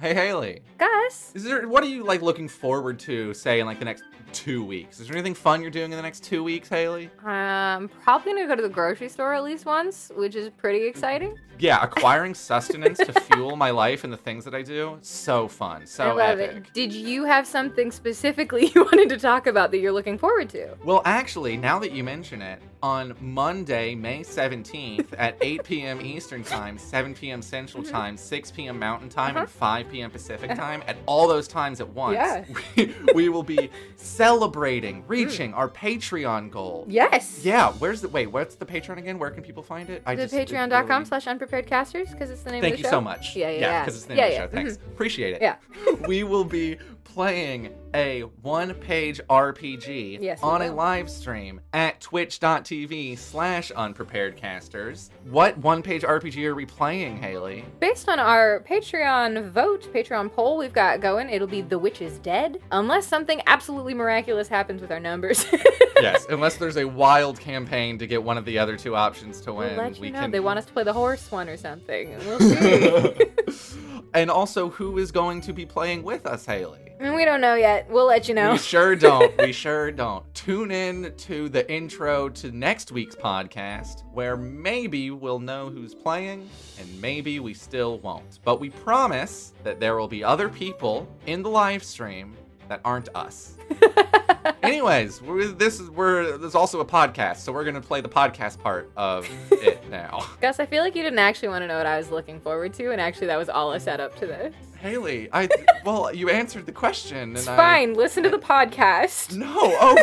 Hey Haley, Gus, is there what are you like looking forward to say in like the next two weeks? Is there anything fun you're doing in the next two weeks, Haley? I'm probably gonna go to the grocery store at least once, which is pretty exciting. Yeah, acquiring sustenance to fuel my life and the things that I do, so fun, so I love epic. it. Did you have something specifically you wanted to talk about that you're looking forward to? Well, actually, now that you mention it, on Monday, May 17th at 8 p.m. Eastern Time, 7 p.m. Central Mm-hmm. Time, 6 p.m. Mountain Time, and uh-huh. 5 p.m. Pacific uh-huh. Time, at all those times at once, Yeah. we, we will be celebrating mm. reaching our Patreon goal. Yes. Yeah, where's the wait? What's the Patreon again? Where can people find it? I The just- patreon.com really- slash unpreparedcasters because it's the name Thank of you the show. so much. Yeah, yeah, yeah. because it's the name yeah, of the yeah. show. Thanks, mhm. appreciate it. Yeah. we will be playing a one-page RPG Yes, on a live stream at twitch.tv slash unpreparedcasters. What one-page RPG are we playing, Haley? Based on our Patreon vote, Patreon poll we've got going, it'll be The Witch is Dead, unless something absolutely miraculous happens with our numbers. yes, unless there's a wild campaign to get one of the other two options to win. We'll we know. can They want us to play the horse one or something. We'll see. and also who is going to be playing with us, Haley? And we don't know yet. We'll let you know. We sure don't. We sure don't. Tune in to the intro to next week's podcast, where maybe we'll know who's playing, and maybe we still won't. But we promise that there will be other people in the live stream that aren't us. Anyways, this is we're there's also a podcast, so we're gonna play the podcast part of it now. Gus, I feel like you didn't actually want to know what I was looking forward to, and actually that was all a setup to this. Haley, I well, you answered the question, and It's I fine. Listen to the podcast. no. Oh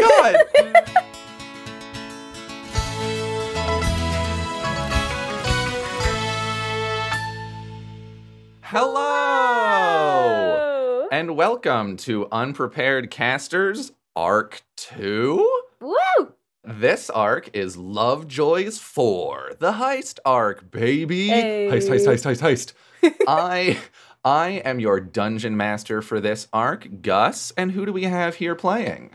God. Hello! And welcome to Unprepared Casters Arc 2. Woo! This arc is Lovejoy's 4, the heist arc, baby. Hey. Heist, heist, heist, heist, heist. I I am your dungeon master for this arc, Gus, and who do we have here playing?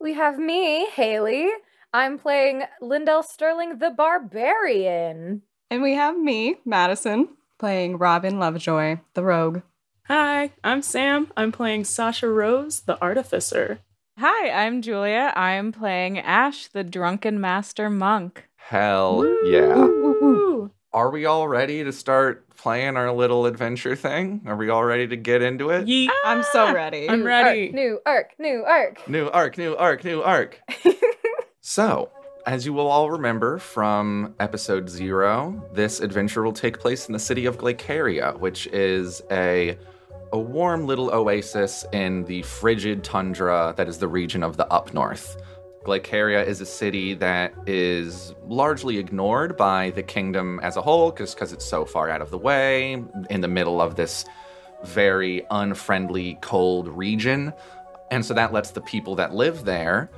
We have me, Haley. I'm playing Lyndell Sterling the Barbarian. And we have me, Madison, playing Robyn Lovejoy, the rogue. Hi, I'm Sam. I'm playing Sasha Rose, the artificer. Hi, I'm Julia. I'm playing Ash, the drunken master monk. Hell yeah. Woo! Are we all ready to start playing our little adventure thing? Are we all ready to get into it? Yeet. I'm so ah! ready. I'm New ready. Arc, new arc, new arc. New arc, new arc, new arc. so, as you will all remember from episode zero, this adventure will take place in the city of Glaceria, which is a a warm little oasis in the frigid tundra that is the region of the up north. Glaceria is a city that is largely ignored by the kingdom as a whole because it's so far out of the way, in the middle of this very unfriendly, cold region. And so that lets the people that live there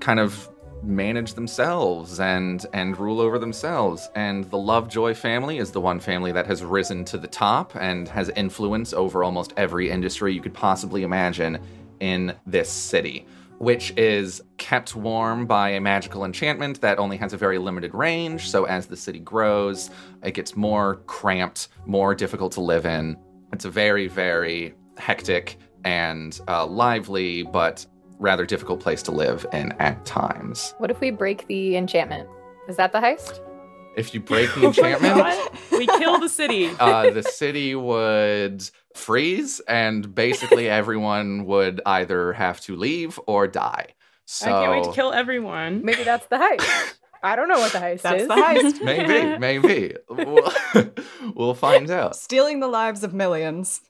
kind of manage themselves and and rule over themselves and the lovejoy family is the one family that has risen to the top and has influence over almost every industry you could possibly imagine in this city which is kept warm by a magical enchantment that only has a very limited range so as the city grows it gets more cramped more difficult to live in it's a very very hectic and uh, lively but rather difficult place to live in at times. What if we break the enchantment? Is that the heist? If you break the enchantment, we kill the city. uh, the city would freeze, and basically everyone would either have to leave or die. So I can't wait to kill everyone. Maybe that's the heist. I don't know what the heist That's is. the heist. maybe, maybe we'll, we'll find out. Stealing the lives of millions.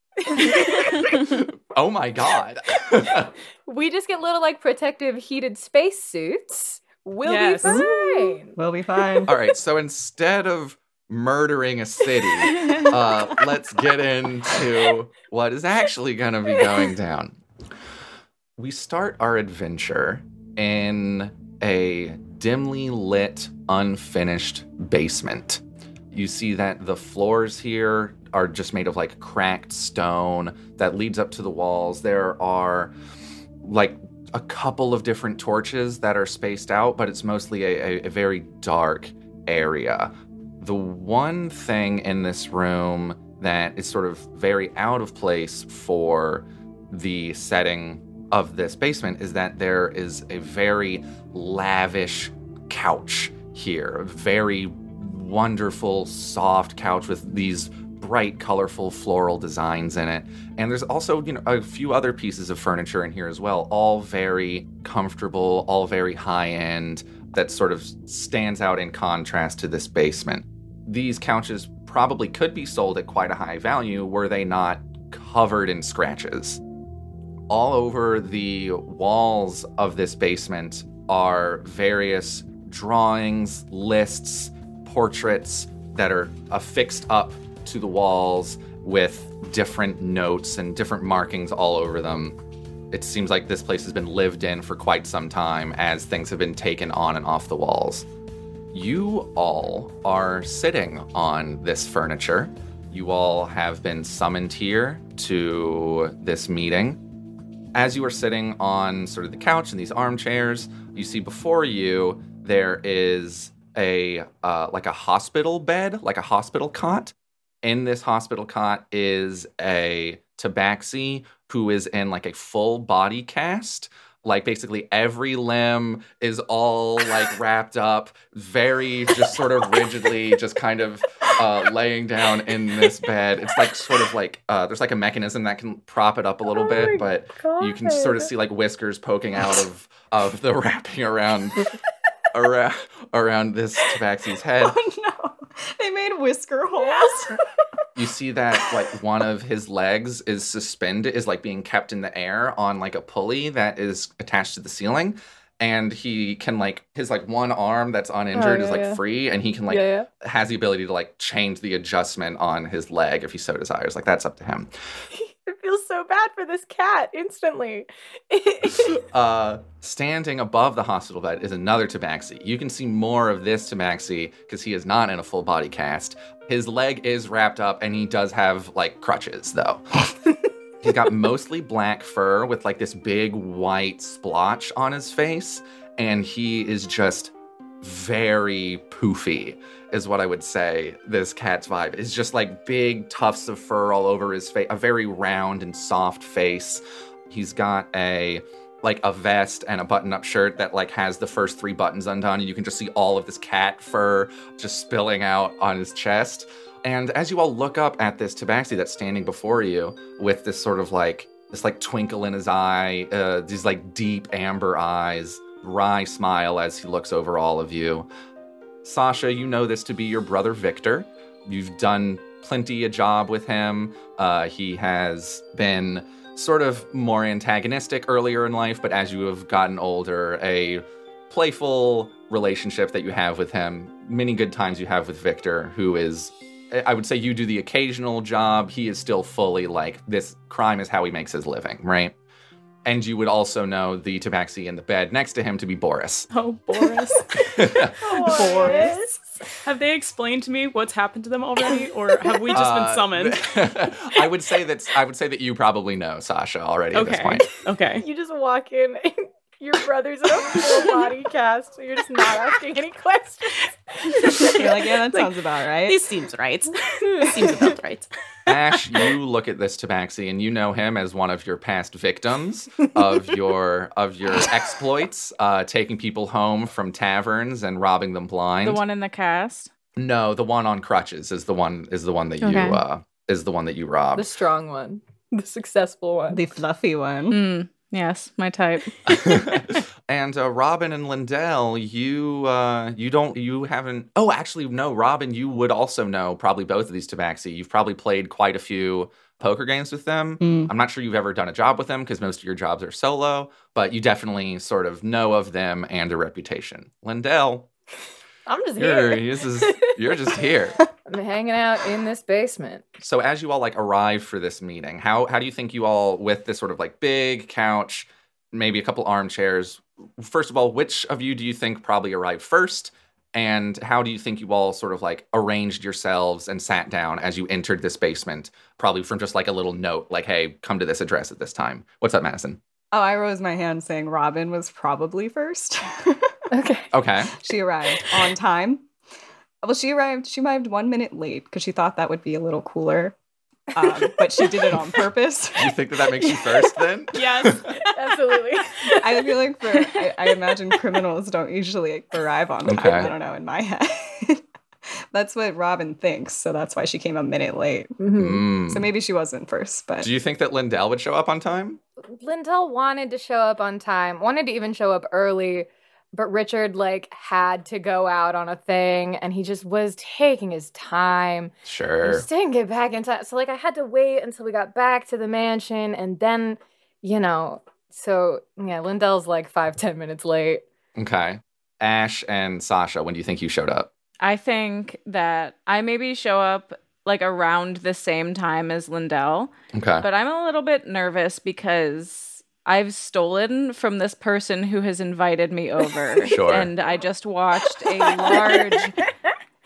Oh my god! we just get little like protective heated space suits. We'll Yes. be fine. We'll be fine. All right, so instead of murdering a city, uh, let's get into what is actually going to be going down. We start our adventure in a dimly lit, unfinished basement. You see that the floors here are just made of like cracked stone that leads up to the walls. There are like a couple of different torches that are spaced out, but it's mostly a, a, a very dark area. The one thing in this room that is sort of very out of place for the setting of this basement is that there is a very lavish couch here. A very wonderful, soft couch with these bright, colorful floral designs in it. And there's also, you know, a few other pieces of furniture in here as well, all very comfortable, all very high end, that sort of stands out in contrast to this basement. These couches probably could be sold at quite a high value were they not covered in scratches. All over the walls of this basement are various drawings, lists, portraits that are affixed up to the walls with different notes and different markings all over them. It seems like this place has been lived in for quite some time as things have been taken on and off the walls. You all are sitting on this furniture. You all have been summoned here to this meeting. As you are sitting on sort of the couch and these armchairs, you see before you there is a uh, like a hospital bed, like a hospital cot. In this hospital cot is a tabaxi who is in like a full body cast. Like basically every limb is all like wrapped up, very just sort of rigidly, just kind of uh, laying down in this bed. It's like sort of like uh, there's like a mechanism that can prop it up a little Oh bit, but you can sort of see like whiskers poking out of of the wrapping around around around this tabaxi's head. Oh no. They made whisker holes. You see that like one of his legs is suspended, is like being kept in the air on like a pulley that is attached to the ceiling. And he can like his like one arm that's uninjured Oh, is like yeah. free, and he can like yeah, has the ability to like change the adjustment on his leg if he so desires. Like that's up to him. It feels so bad for this cat instantly. uh, standing above the hospital bed is another tabaxi. You can see more of this tabaxi because he is not in a full body cast. His leg is wrapped up and he does have like crutches though. He's got mostly black fur with like this big white splotch on his face, and he is just very poofy, is what I would say. This cat's vibe is just like big tufts of fur all over his face, a very round and soft face. He's got a like a vest and a button-up shirt that like has the first three buttons undone, and you can just see all of this cat fur just spilling out on his chest. And as you all look up at this tabaxi that's standing before you with this sort of like this like twinkle in his eye, uh, these like deep amber eyes, wry smile as he looks over all of you. Sasha, you know this to be your brother Victor. You've done plenty a job with him. Uh, he has been sort of more antagonistic earlier in life, but as you have gotten older, a playful relationship that you have with him. Many good times you have with Victor, who is, I would say, you do the occasional job. He is still fully like, this crime is how he makes his living, right? And you would also know the tabaxi in the bed next to him to be Boris. Oh, Boris. Boris. have they explained to me what's happened to them already, or have we just been Uh, summoned? I would say that I would say that you probably know Sasha already at this point. Okay. You just walk in and your brother's in a full body cast, so you're just not asking any questions. You're like, yeah, that sounds about right. This seems right. It seems about right. Ash, you look at this tabaxi and you know him as one of your past victims of your of your exploits, uh, taking people home from taverns and robbing them blind. The one in the cast. No, the one on crutches is the one is the one that you uh is the one that you robbed. The strong one. The successful one. The fluffy one. Mm, yes, my type. and uh, Robyn and Lyndell, you uh, you don't you haven't. Oh, actually, no, Robyn, you would also know probably both of these Tabaxi. You've probably played quite a few poker games with them. Mm. I'm not sure you've ever done a job with them because most of your jobs are solo, but you definitely sort of know of them and their reputation. Lyndell, I'm just you're here. this is you're just here. I'm hanging out in this basement. So as you all like arrive for this meeting, how how do you think you all with this sort of like big couch, maybe a couple armchairs? First of all, which of you do you think probably arrived first? And how do you think you all sort of like arranged yourselves and sat down as you entered this basement? Probably from just like a little note, like, hey, come to this address at this time. What's up, Madison? Oh, I rose my hand saying Robyn was probably first. Okay. Okay. she arrived on time. Well, she arrived. She arrived one minute late because she thought that would be a little cooler. Um, but she did it on purpose. You think that that makes you first then? Yes. Absolutely. I feel like for I, I imagine criminals don't usually arrive on time. Okay. I don't know in my head. that's what Robyn thinks, so that's why she came a minute late. Mm. So maybe she wasn't first, but Do you think that Lyndell would show up on time? Lyndell wanted to show up on time, wanted to even show up early, but Richard like had to go out on a thing and he just was taking his time. He Sure. just didn't get back in time. So like I had to wait until we got back to the mansion and then, you know, so yeah, Lyndell's like five, ten minutes late. Okay. Ash and Sasha, when do you think you showed up? I think that I maybe show up like around the same time as Lyndell, Okay. but I'm a little bit nervous because I've stolen from this person who has invited me over. Sure. And I just watched a large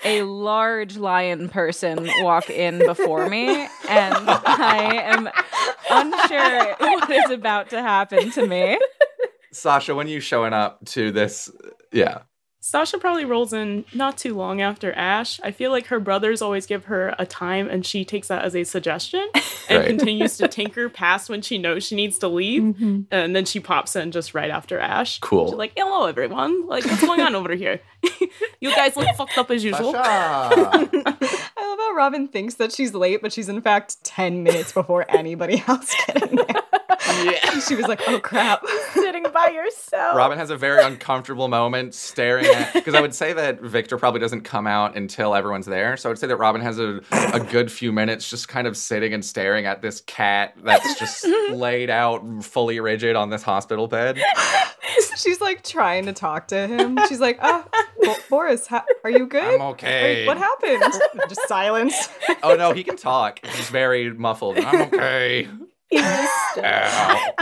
a large lion person walk in before me and I am unsure what is about to happen to me. Sasha, when you showing up to this? Yeah. Sasha probably rolls in not too long after Ash. I feel like her brothers always give her a time and she takes that as a suggestion and Right. continues to tinker past when she knows she needs to leave. Mm-hmm. And then she pops in just right after Ash. Cool. She's like, hello, everyone. Like, what's going on over here? you guys look fucked up as usual. Sasha! I love how Robyn thinks that she's late, but she's in fact 10 minutes before anybody else getting there. Yeah. She was like, oh crap. Sitting by yourself. Robyn has a very uncomfortable moment staring at because I would say that Victor probably doesn't come out until everyone's there. So I would say that Robyn has a, a good few minutes just kind of sitting and staring at this cat that's just laid out fully rigid on this hospital bed. She's like trying to talk to him. She's like, oh, Bo- Boris, ha- are you good? I'm okay. you- what happened? Just silence. Oh no, he can talk. He's very muffled. I'm okay. Ow.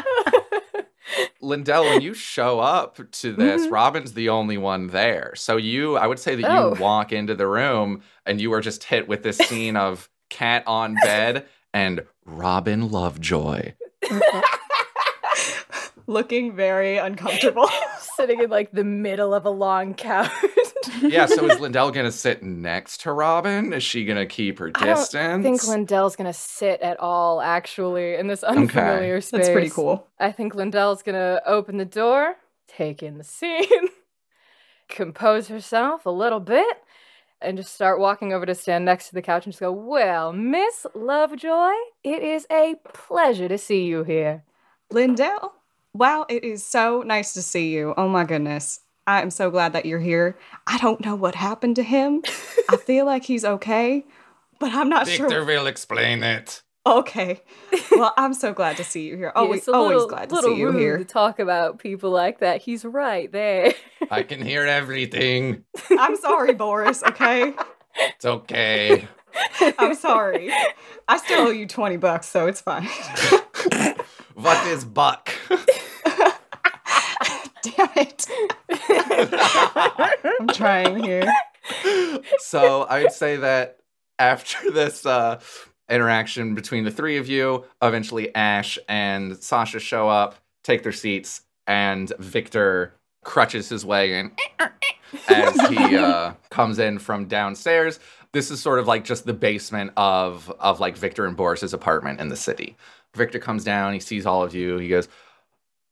Lyndell, when you show up to this, mm-hmm. Robyn's the only one there. So you, I would say that Oh. you walk into the room and you are just hit with this scene of cat on bed and Robyn Lovejoy. Looking very uncomfortable. Sitting in like the middle of a long couch. Yeah, so is Lyndell gonna sit next to Robyn? Is she gonna keep her distance? I don't think Lyndell's gonna sit at all, actually, in this unfamiliar space. That's pretty cool. I think Lyndell's gonna open the door, take in the scene, compose herself a little bit, and just start walking over to stand next to the couch and just go, Well, Miss Lovejoy, it is a pleasure to see you here. Lyndell, wow, it is so nice to see you. Oh my goodness. I am so glad that you're here. I don't know what happened to him. I feel like he's okay, but I'm not Victor sure. Victor will explain it. Okay. Well, I'm so glad to see you here. Always, it's a always little, glad to little see you rude here. to talk about people like that. He's right there. I can hear everything. I'm sorry, Boris, okay? It's okay. I'm sorry. I still owe you 20 bucks, so it's fine. what is Buck? Damn it. I'm trying here. so I'd say that after this uh, interaction between the three of you, eventually Ash and Sasha show up, take their seats, and Victor crutches his way in as he uh, comes in from downstairs. This is sort of like just the basement of of like Victor and Boris's apartment in the city. Victor comes down, he sees all of you, he goes,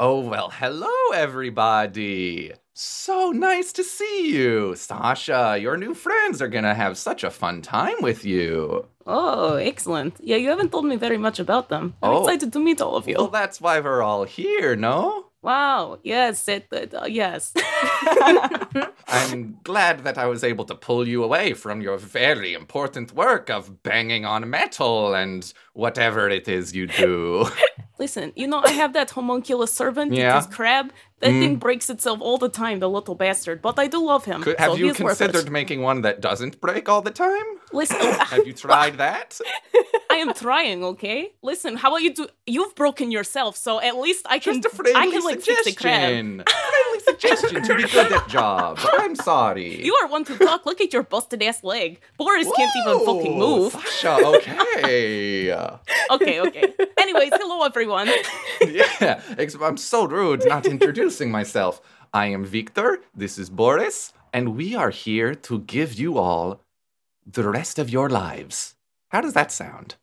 Oh, well, hello, everybody. So nice to see you. Sasha, your new friends are gonna have such a fun time with you. Oh, excellent. Yeah, you haven't told me very much about them. I'm Oh. excited to meet all of you. Well, that's why we're all here, no? Wow. Yes. It, it, uh, yes. I'm glad that I was able to pull you away from your very important work of banging on metal and whatever it is you do. Listen, you know, I have that homunculus servant. Yeah? It is crab. That Mm. thing breaks itself all the time, the little bastard. But I do love him. Could, so have you worth it. considered making one that doesn't break all the time? Listen, Have you tried that? I am trying, okay? Listen, how about you do? You've broken yourself, so at least I can. Just a friendly I can like fix the crab. suggestion. friendly suggestion to be good at job. I'm sorry. You are one to talk. Look at your busted ass leg. Boris can't even fucking move. Sasha, okay. Okay, okay. Anyways, hello everyone. yeah, I'm so rude not introducing myself. I am Victor, this is Boris, and we are here to give you all the rest of your lives. How does that sound?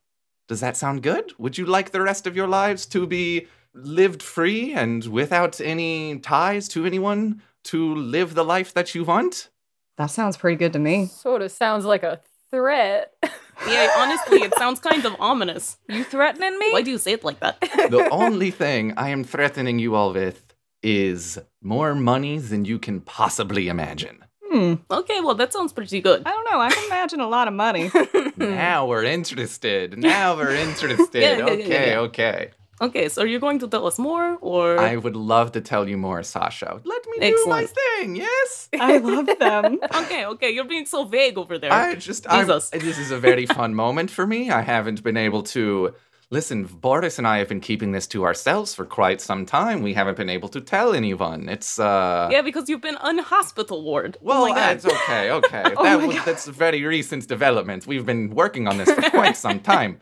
Does that sound good? Would you like the rest of your lives to be lived free and without any ties to anyone to live the life that you want? That sounds pretty good to me. Sort of sounds like a threat. Yeah, honestly, it sounds kind of ominous. You threatening me? Why do you say it like that? The only thing I am threatening you all with is more money than you can possibly imagine. Hmm. Okay, well that sounds pretty good. I don't know. I can imagine a lot of money. now we're interested. Now we're interested. Yeah, yeah, yeah, okay, yeah. okay. Okay, so are you going to tell us more, or I would love to tell you more, Sasha. Let me Excellent. do my thing, yes? I love them. okay, okay, you're being so vague over there. I just, I'm, this is a very fun moment for me. I haven't been able to. Listen, Boris and I have been keeping this to ourselves for quite some time. We haven't been able to tell anyone. It's, uh. Yeah, because you've been on hospital ward. Well, oh my God. it's okay, okay. Oh that was, that's very recent development. We've been working on this for quite some time.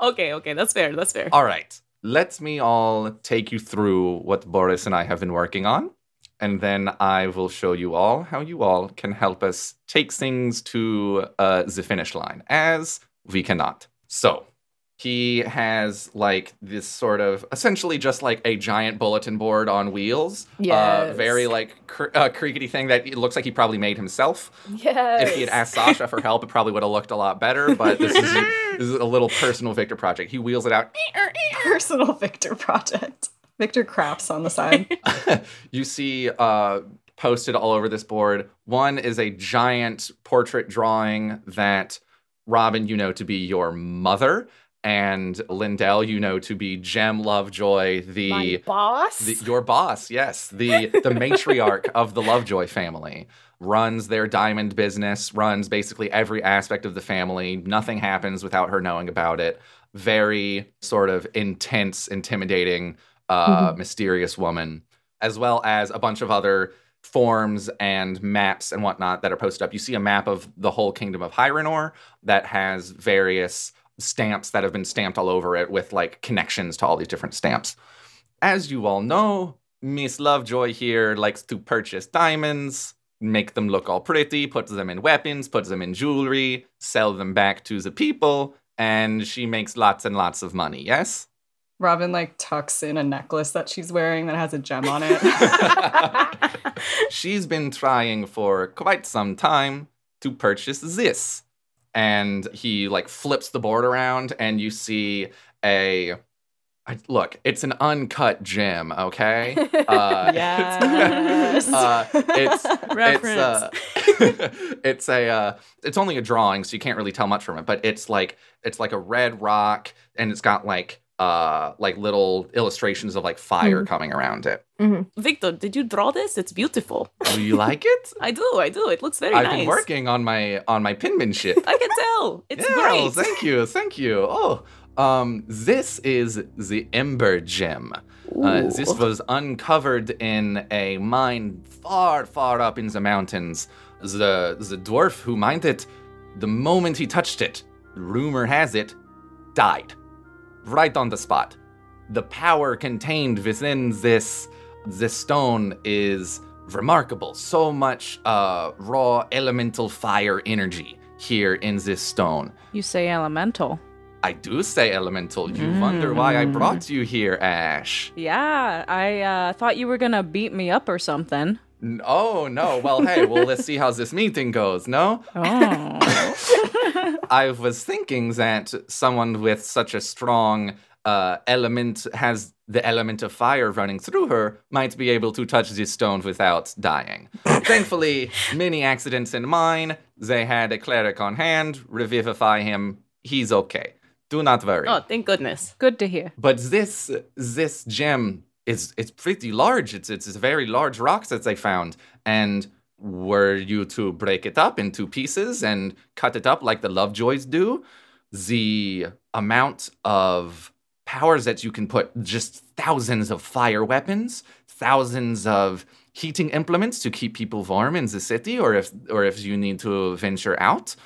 okay, okay, that's fair. That's fair. All right. Let me all take you through what Boris and I have been working on. And then I will show you all how you all can help us take things to uh, the finish line, as we cannot. So, he has like this sort of essentially just like a giant bulletin board on wheels. Uh, very like cr- uh, creaky thing that it looks like he probably made himself. yes. If he had asked Sasha for help, it probably would have looked a lot better. But this is, this is a little personal Victor project. He wheels it out. Personal Victor project. Victor craps on the side. you see uh, posted all over this board. One is a giant portrait drawing that Robyn, you know to be your mother, and Lyndell, you know to be Jem Lovejoy, the My boss. the, your boss, yes, the the matriarch of the Lovejoy family runs their diamond business, runs basically every aspect of the family. Nothing happens without her knowing about it. Very sort of intense, intimidating, uh, mysterious woman, as well as a bunch of other forms and maps and whatnot that are posted up. You see a map of the whole kingdom of Hyrenor that has various stamps that have been stamped all over it with like connections to all these different stamps. As you all know, Miss Lovejoy here likes to purchase diamonds, make them look all pretty, puts them in weapons, puts them in jewelry, sell them back to the people, and she makes lots and lots of money, yes? Robyn like tucks in a necklace that she's wearing that has a gem on it. She's been trying for quite some time to purchase this. And he like flips the board around and you see a I, look, it's an uncut gem, okay? Uh, Yes. uh, it's Reference. It's, uh, it's a uh, it's only a drawing, so you can't really tell much from it. But it's like it's like a red rock, and it's got like uh like little illustrations of like fire coming around it. Victor, did you draw this? It's beautiful. Do you like it? I do, I do. It looks very nice. I've been working on my on my penmanship. I can tell. It's yeah, great. well, thank you, thank you. Oh, um, this is the Ember Gem. Uh, this was uncovered in a mine far, far up in the mountains. The the dwarf who mined it, the moment he touched it, rumor has it, died, right on the spot. The power contained within this this stone is remarkable. So much uh, raw elemental fire energy here in this stone. You say elemental. I do say elemental. You wonder why I brought you here, Ash. Yeah, I uh, thought you were gonna beat me up or something. N- Oh, no. Well, hey, well, let's see how this meeting goes, no? Oh. I was thinking that someone with such a strong uh, element has the element of fire running through her might be able to touch this stone without dying. Thankfully, many accidents in mine, they had a cleric on hand, revivify him. He's okay. Do not worry. Oh, thank goodness. Good to hear. But this this gem is it's pretty large. It's it's very large rock that they found. And were you to break it up into pieces and cut it up like the Lovejoys do, the amount of powers that you can put just thousands of fire weapons, thousands of heating implements to keep people warm in the city, or if or if you need to venture out.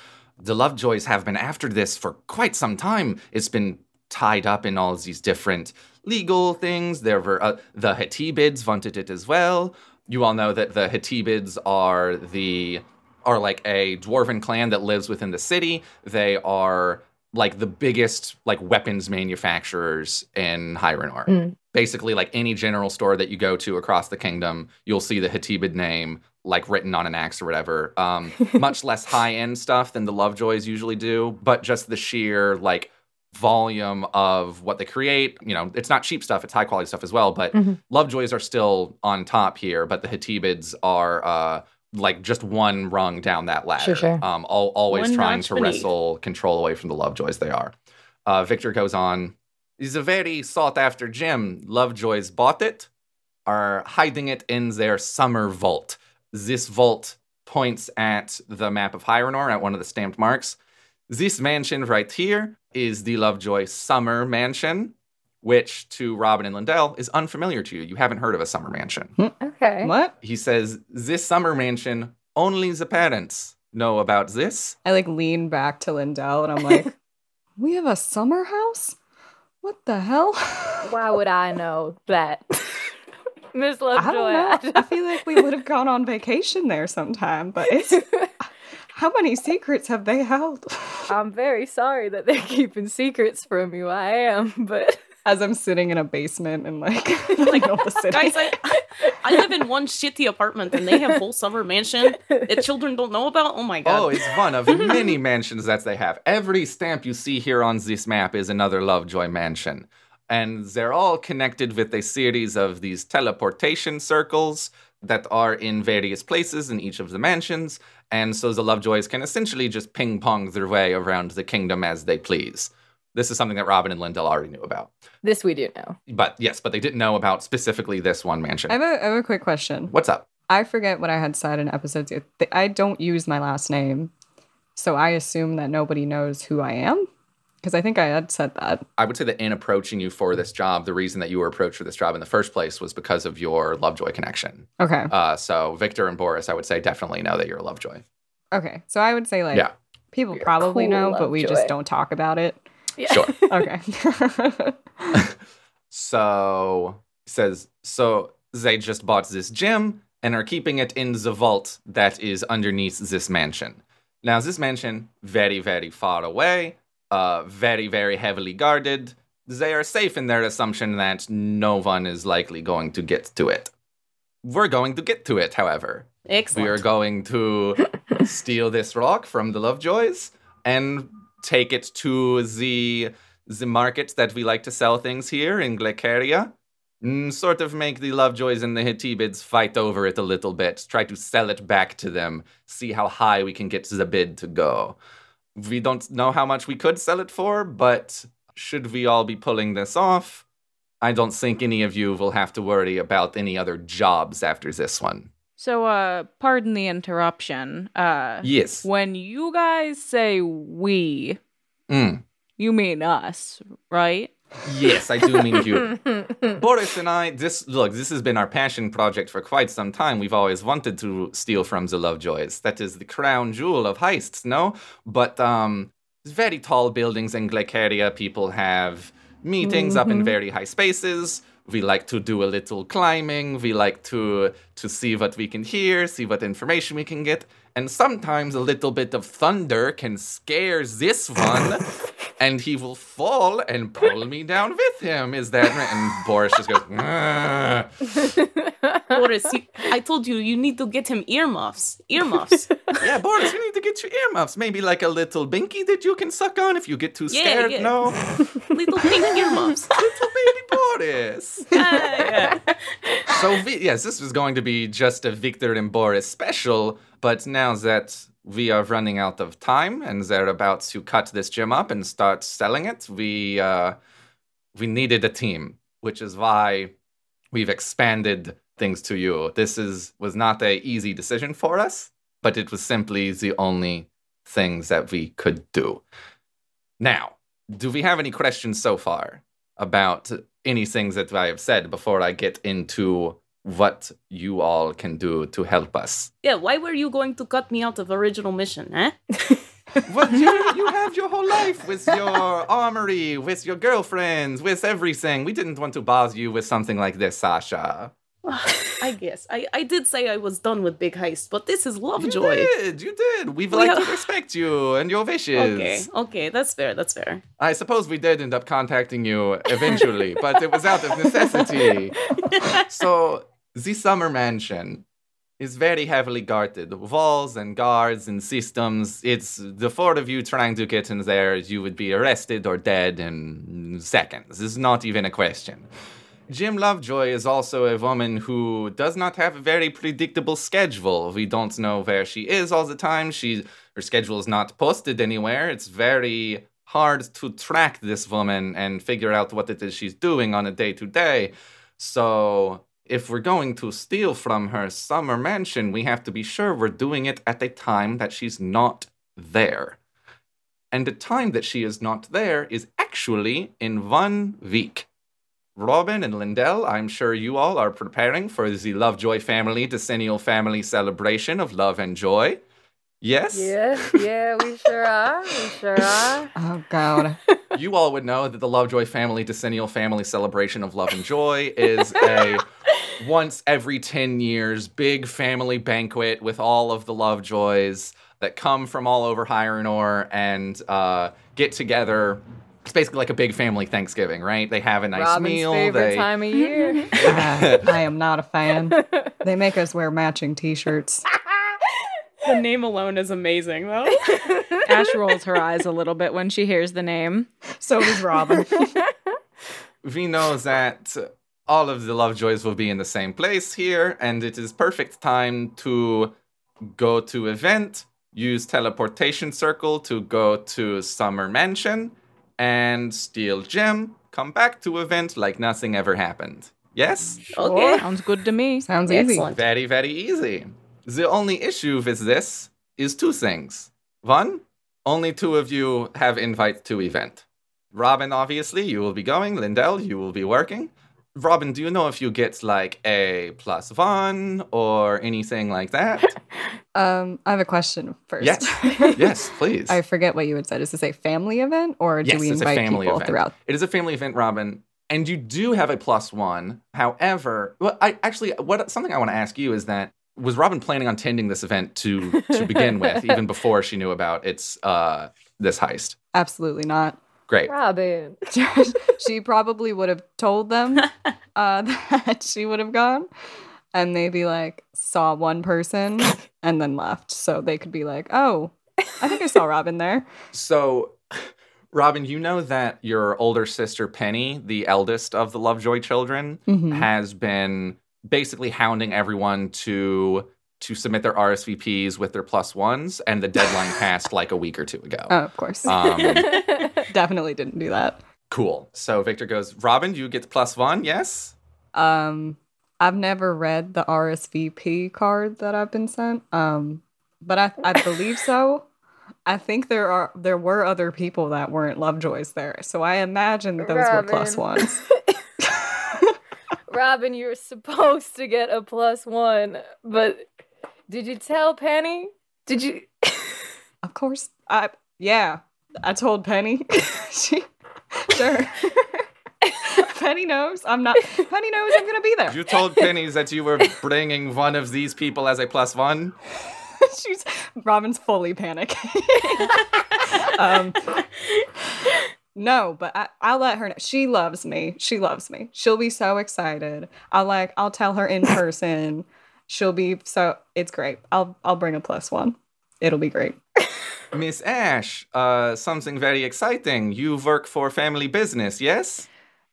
The Lovejoys have been after this for quite some time. It's been tied up in all these different legal things. There were uh, the Hetibids wanted it as well. You all know that the Hetibids are the are like a dwarven clan that lives within the city. They are like the biggest like weapons manufacturers in Hyrenoor. Basically, like any general store that you go to across the kingdom, you'll see the Hetibid name like written on an axe or whatever. Um, much less high end stuff than the Lovejoys usually do, but just the sheer like volume of what they create. You know, it's not cheap stuff; it's high quality stuff as well. But Lovejoys are still on top here, but the Hatibids are uh, like just one rung down that ladder. Sure, sure. Um, al- always One trying to beneath. wrestle control away from the Lovejoys. They are. Uh, Victor goes on. He's a very sought after gem. Lovejoys bought it, are hiding it in their summer vault. This vault points at the map of Hyrenoor at one of the stamped marks. This mansion right here is the Lovejoy Summer Mansion, which to Robyn and Lyndell is unfamiliar to you. You haven't heard of a summer mansion. Hmm. Okay. What? He says, This summer mansion, only the parents know about this. I like lean back to Lyndell and I'm like, we have a summer house? What the hell? Why would I know that? Miss Lovejoy. I don't know. I feel like we would have gone on vacation there sometime, but it's how many secrets have they held? I'm very sorry that they're keeping secrets from you. I am, but As I'm sitting in a basement and like, like of the city. Guys, I, I live in one shitty apartment and they have whole summer mansion that children don't know about. Oh my god. Oh, it's one of many mansions that they have. Every stamp you see here on this map is another Lovejoy mansion. And they're all connected with a series of these teleportation circles that are in various places in each of the mansions. And so the Lovejoys can essentially just ping pong their way around the kingdom as they please. This is something that Robyn and Lyndell already knew about. this we do know. But yes, but they didn't know about specifically this one mansion. I have, a, I have a quick question. What's up? I forget what I had said in episode two. I don't use my last name, so I assume that nobody knows who I am. Because I think I had said that. I would say that in approaching you for this job, the reason that you were approached for this job in the first place was because of your Lovejoy connection. Okay. Uh, so Victor and Boris, I would say definitely know that you're a Lovejoy. Okay. So I would say like Yeah. people You're probably cool know, but we just don't talk about it. Yeah. Sure. Okay. So he says, so they just bought this gem and are keeping it in the vault that is underneath this mansion. Now, this mansion, very, very far away, uh, very, very heavily guarded. They are safe in their assumption that no one is likely going to get to it. We're going to get to it, however. Excellent. We are going to steal this rock from the Lovejoys and take it to the the markets that we like to sell things here in Glaceria. Mm, sort of make the Lovejoys and the Hetibids fight over it a little bit, try to sell it back to them, see how high we can get the bid to go. We don't know how much we could sell it for, but should we all be pulling this off, I don't think any of you will have to worry about any other jobs after this one. So, uh, pardon the interruption. Uh, Yes. when you guys say we, Mm. you mean us, right? Yes, I do mean you. Boris and I, this look, this has been our passion project for quite some time. We've always wanted to steal from the Lovejoys. That is the crown jewel of heists, no? But um very tall buildings in Glaceria, people have meetings up in very high spaces. We like to do a little climbing. We like to to see what we can hear, see what information we can get. And sometimes a little bit of thunder can scare this one and he will fall and pull me down with him. Is that right? And Boris just goes. Boris, you, I told you you need to get him earmuffs. Earmuffs. Yeah, Boris, you need to get your earmuffs. Maybe like a little binky that you can suck on if you get too scared. yeah. No, Little pink earmuffs. little baby Boris. Yeah, yeah. So yes, this was going to be just a Victor and Boris special, but now that we are running out of time and they're about to cut this gym up and start selling it, we uh, we needed a team, which is why we've expanded things to you. This is was not a easy decision for us, but it was simply the only things that we could do. Now, do we have any questions so far about any things that I have said before I get into what you all can do to help us? Yeah, why were you going to cut me out of original mission, eh? Well, you, you have your whole life with your armory, with your girlfriends, with everything. We didn't want to bother you with something like this, Sasha. I guess. I, I did say I was done with Big Heist, but this is You Lovejoy. did, you did. We've We like to respect you and your wishes. Okay, okay, that's fair, that's fair. I suppose we did end up contacting you eventually, but it was out of necessity. so, the summer mansion is very heavily guarded. Walls and guards and systems. It's the four of you trying to get in there, you would be arrested or dead in seconds. This is not even a question. Jim Lovejoy is also a woman who does not have a very predictable schedule. We don't know where she is all the time. She her schedule is not posted anywhere. It's very hard to track this woman and figure out what it is she's doing on a day to day. So, if we're going to steal from her summer mansion, we have to be sure we're doing it at a time that she's not there. And the time that she is not there is actually in one week. Robyn and Lyndell, I'm sure you all are preparing for the Lovejoy family decennial family celebration of love and joy. Yes? Yeah, yeah, we sure are. We sure are. Oh God. you all would know that the Lovejoy family decennial family celebration of love and joy is a once every 10 years big family banquet with all of the Lovejoys that come from all over Hyrnor and uh, get together. It's basically like a big family Thanksgiving, right? They have a nice Robyn's meal. favorite they, time of year. I, I am not a fan. They make us wear matching T-shirts. The name alone is amazing, though. Ash rolls her eyes a little bit when she hears the name. So does Robyn. we know that all of the Lovejoys will be in the same place here, and it is perfect time to go to event, use teleportation circle to go to Summer Mansion, and steal gem, come back to event like nothing ever happened. Yes? Okay. Sounds good to me. Sounds easy. Excellent. Very, very easy. The only issue with this is two things. One, only two of you have invite to event. Robyn, obviously, you will be going. Lyndell, you will be working. Robyn, do you know if you get like a plus one or anything like that? Um, I have a question first. yes. Yes, please. I forget what you had said. Is this a family event or do yes, we it's a invite family people event. throughout? It is a family event, Robyn, and you do have a plus one. However, well, I actually what something I want to ask you is that was Robyn planning on tending this event to to begin with, even before she knew about its uh this heist? Absolutely not. Great. Robyn. she probably would have told them uh, that she would have gone, and maybe like saw one person and then left, so they could be like, "Oh, I think I saw Robyn there." So, Robyn, you know that your older sister Penny, the eldest of the Lovejoy children, Mhm. has been basically hounding everyone to to submit their RSVPs with their plus ones, and the deadline passed like a week or two ago. Oh, of course, Um, definitely didn't do that. cool. So Victor goes, Robyn, you get the plus one, yes? Um, I've never read the RSVP card that I've been sent. Um, but I I believe so. I think there are there were other people that weren't Lovejoys there, so I imagine that those were ones. Robyn, you're supposed to get a plus one, but did you tell Penny? Did you? Of course, I yeah, I told Penny. she sure. Penny knows I'm not. Penny knows I'm gonna be there. You told Penny that you were bringing one of these people as a plus one? She's Robyn's fully panicking. um, no, but I, I'll let her know. She loves me. She loves me. She'll be so excited. I'll like I'll tell her in person. She'll be so it's great. I'll I'll bring a plus one. It'll be great. Miss Ash, uh, something very exciting. You work for family business, yes?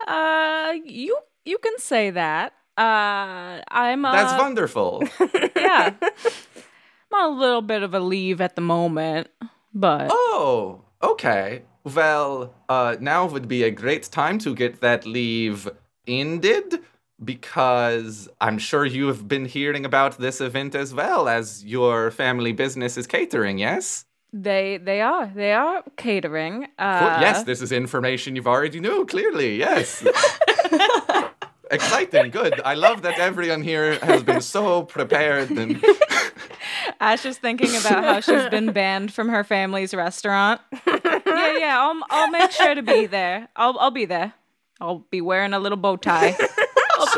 Uh, you you can say that. Uh, I'm uh, That's wonderful. yeah. I'm on a little bit of a leave at the moment, but oh, okay. Well, uh, now would be a great time to get that leave ended because I'm sure you have been hearing about this event as well as your family business is catering, yes? they they are they are catering. Uh, Cool. yes, this is information you've already knew, clearly, yes. Exciting, good. I love that everyone here has been so prepared and Ash is thinking about how she's been banned from her family's restaurant. yeah, yeah, I'll I'll make sure to be there. I'll I'll be there. I'll be wearing a little bow tie.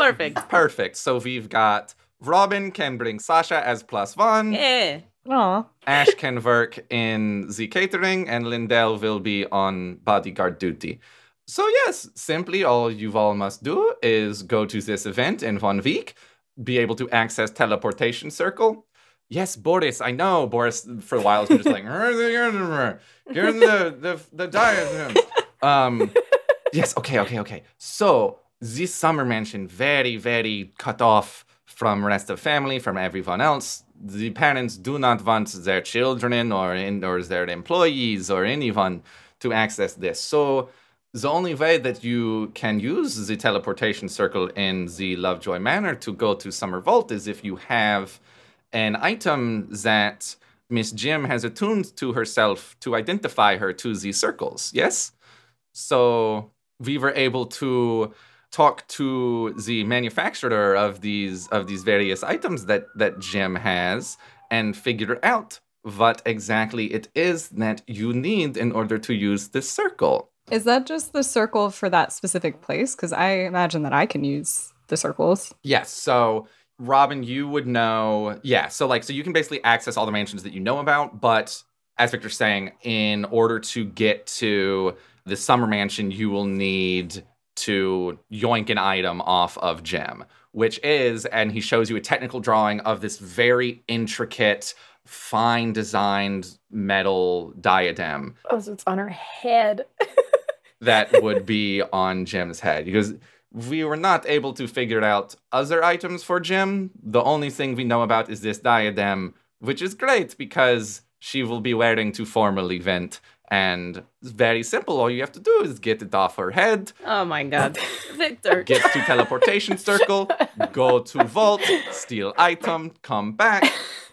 Perfect. perfect. So we've got Robyn can bring Sasha as plus one. Yeah. Aw. Ash can work in the catering, and Lyndell will be on bodyguard duty. So, yes, simply all you all must do is go to this event in one week, be able to access teleportation circle. Yes, Boris, I know. Boris, for a while, has been just like, here's the, the, the diagram. Um, yes, okay, okay, okay. So, this summer mansion, very, very cut off from rest of family, from everyone else. The parents do not want their children or in, or their employees or anyone to access this. So the only way that you can use the teleportation circle in the Lovejoy Manor to go to Summer Vault is if you have an item that Miss Jim has attuned to herself to identify her to the circles. Yes? So we were able to talk to the manufacturer of these of these various items that that Jim has and figure out what exactly it is that you need in order to use this circle. Is that just the circle for that specific place? Because I imagine that I can use the circles. Yes. So, Robyn, you would know. Yeah. So, like, so you can basically access all the mansions that you know about. But as Victor's saying, in order to get to the summer mansion, you will need to yoink an item off of Jim, which is, and he shows you a technical drawing of this very intricate, fine designed metal diadem Oh, so it's on her head. that would be on Jim's head because we were not able to figure out other items for Jim. The only thing we know about is this diadem, which is great because she will be wearing to formal event. And it's very simple. All you have to do is get it off her head, Oh my god. Victor. get to teleportation circle, go to vault, steal item, come back,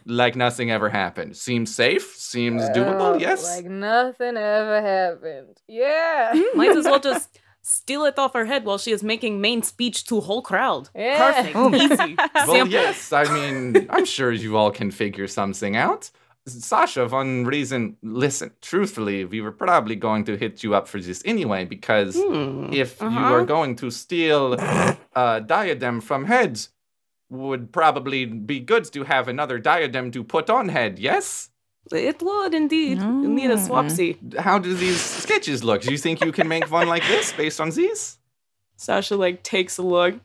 like nothing ever happened. Seems safe, seems doable, Oh, yes. Like nothing ever happened. Yeah. Hmm, might as well just steal it off her head while she is making main speech to whole crowd. Yeah. Perfect. Oh. Easy. Well, Simple. yes. I mean, I'm sure you all can figure something out. Sasha, one reason, listen, truthfully, we were probably going to hit you up for this anyway, because Hmm. if you Uh-huh. are going to steal a diadem from heads, would probably be good to have another diadem to put on head, yes? It would indeed. You need a Mm. swapsy. How do these sketches look? Do you think you can make one like this based on these? Sasha like takes a look.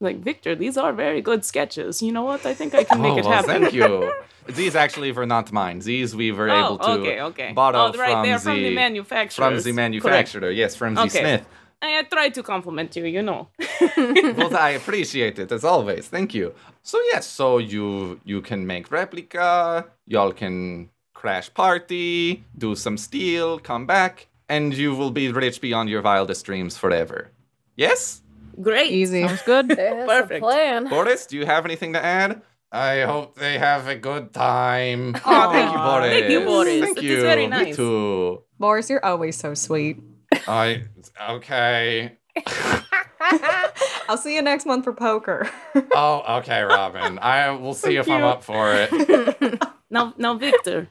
Like Victor, these are very good sketches. You know what? I think I can make oh, it well, happen. thank you. These actually were not mine. These we were Oh, able to okay, okay. borrow oh, right, from the, from the manufacturer. from the manufacturer. Yes, from the Okay. Smith. I try to compliment you, you know. well, I appreciate it as always. Thank you. So yes, so you you can make replica. Y'all can crash party, do some steal, come back, and you will be rich beyond your wildest dreams forever. Yes, Great. Easy. Sounds good. Perfect. plan. Boris, do you have anything to add? I hope they have a good time. Aw, thank you, Boris. thank you, Boris. Thank That you. is very Me nice. too. Boris, you're always so sweet. I okay. I'll see you next month for poker. Oh, okay, Robyn. I will see if I'm up for it. Now, now, Victor,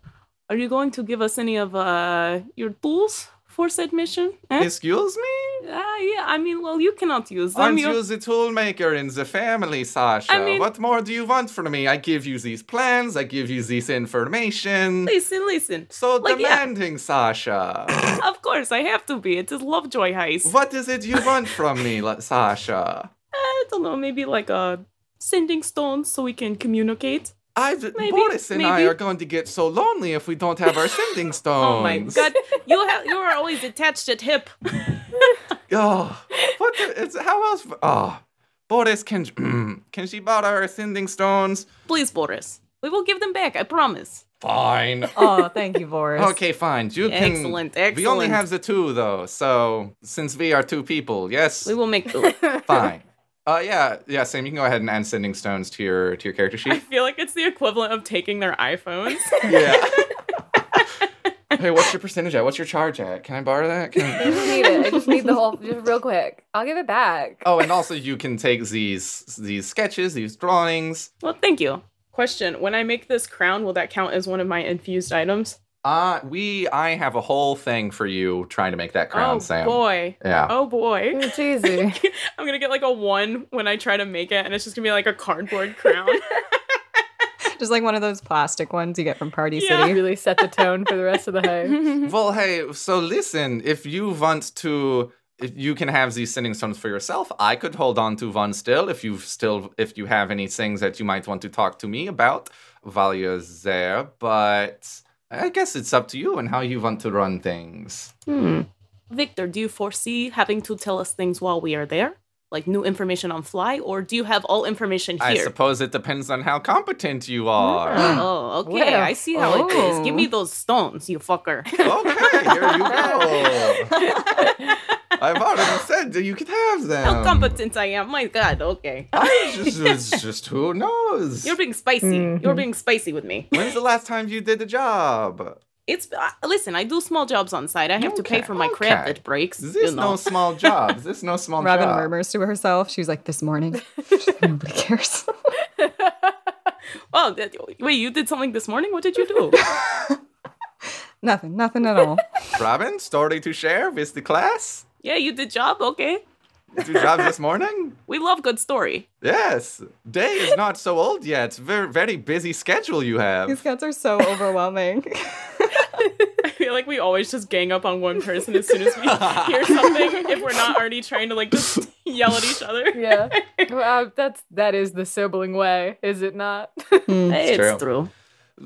are you going to give us any of uh, your tools for said mission? Eh? Excuse me? Ah, yeah. I mean, well, you cannot use them. Aren't You're- you the tool maker in the family, Sasha? I mean- what more do you want from me? I give you these plans, I give you this information. Listen, listen. So Like, yeah. demanding, Sasha. Of course, I have to be. It is Lovejoy Heist. what is it you want from me, La- Sasha? I don't know. Maybe like a sending stones so we can communicate. I, Maybe, Boris and I are going to get so lonely if we don't have our sending stones. Oh my god, you have you are always attached at hip. Oh, what the, it's, how else? Oh, Boris, can can she borrow our sending stones? Please, Boris. We will give them back. I promise. Fine. Oh, thank you, Boris. Okay, fine. You can. Excellent, excellent. We only have the two though, so since we are two people, yes, We will make do. fine. Uh, yeah, yeah, Sam, you can go ahead and add sending stones to your to your character sheet. I feel like it's the equivalent of taking their iPhones. yeah. hey, what's your percentage at? What's your charge at? Can I borrow that? I Can... just need it. I just need the whole, just real quick. I'll give it back. Oh, and also you can take these these sketches, these drawings. well, thank you. Question: When I make this crown, will that count as one of my infused items? Uh, we I have a whole thing for you trying to make that crown, Sam. oh Sam. boy! Yeah. Oh boy! It's easy. I'm gonna get like a one when I try to make it, and it's just gonna be like a cardboard crown. Just like one of those plastic ones you get from Party Yeah. City. really set the tone for the rest of the hike. Well, hey, so listen, if you want to if you can have these sending stones for yourself. I could hold on to one still if you still if you have any things that you might want to talk to me about while you're there, but I guess it's up to you and how you want to run things. Hmm. Victor, do you foresee having to tell us things while we are there? Like new information on fly, or do you have all information here? I suppose it depends on how competent you are. Oh, okay. Well, I see how it is. Give me oh. those stones, you fucker. okay, here you go. I've already said that you could have them. How competent I am. My god, okay. I just, it's just who knows? You're being spicy. You're being spicy with me. When's the last time you did a job? It's uh, listen. I do small jobs on site. I have to pay Okay, for my crap okay. that breaks. This you know. no small job. This no small Robyn job. murmurs to herself. She's like, "This morning, nobody cares." oh, that, wait, you did something this morning? What did you do? Nothing, nothing at all. Robyn, story to share with the class? yeah, you did job. Okay. Did you job this morning? We love good story. Yes. Day is not so old yet. Very very busy schedule you have. These have. cats are so overwhelming. I feel like we always just gang up on one person as soon as we hear something, if we're not already trying to like just yell at each other. yeah. Well, that's that is the sibling way, is it not? Hmm. Hey, it's true. true.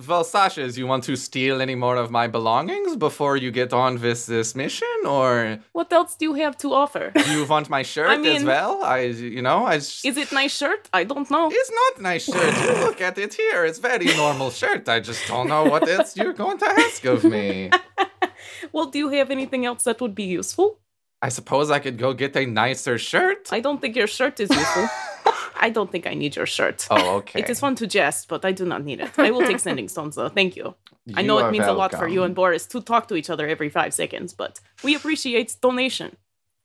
Well, Sasha, do you want to steal any more of my belongings before you get on with this mission, or What else do you have to offer? do you want my shirt as mean- well? I, you know, I. s- Is it nice shirt? I don't know. It's not nice shirt. You look at it here. It's very normal shirt. I just don't know what else you're going to ask of me. Well, do you have anything else that would be useful? I suppose I could go get a nicer shirt. I don't think your shirt is useful. I don't think I need your shirt. Oh, okay. It is fun to jest, but I do not need it. I will take sending stones though. Thank you. I know it means a lot for you and Boris to talk to each other every five seconds, but we appreciate donation.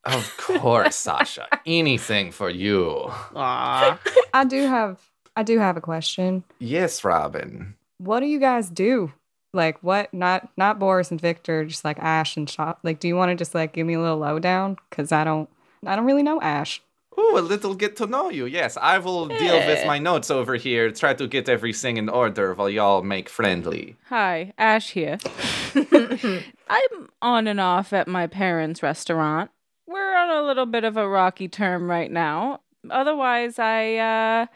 Of course, Sasha. Anything for you. Ah, I do have, I do have a question. Yes, Robyn. What do you guys do? Like, what? Not, not Boris and Victor, just like Ash and Shop. Like, do you want to just like give me a little lowdown? Because I don't, I don't really know Ash. Ooh, a little get to know you. Yes, I will deal with my notes over here. Try to get everything in order while y'all make friendly. Hi, Ash here. I'm on and off at my parents' restaurant. We're on a little bit of a rocky term right now. Otherwise, I uh,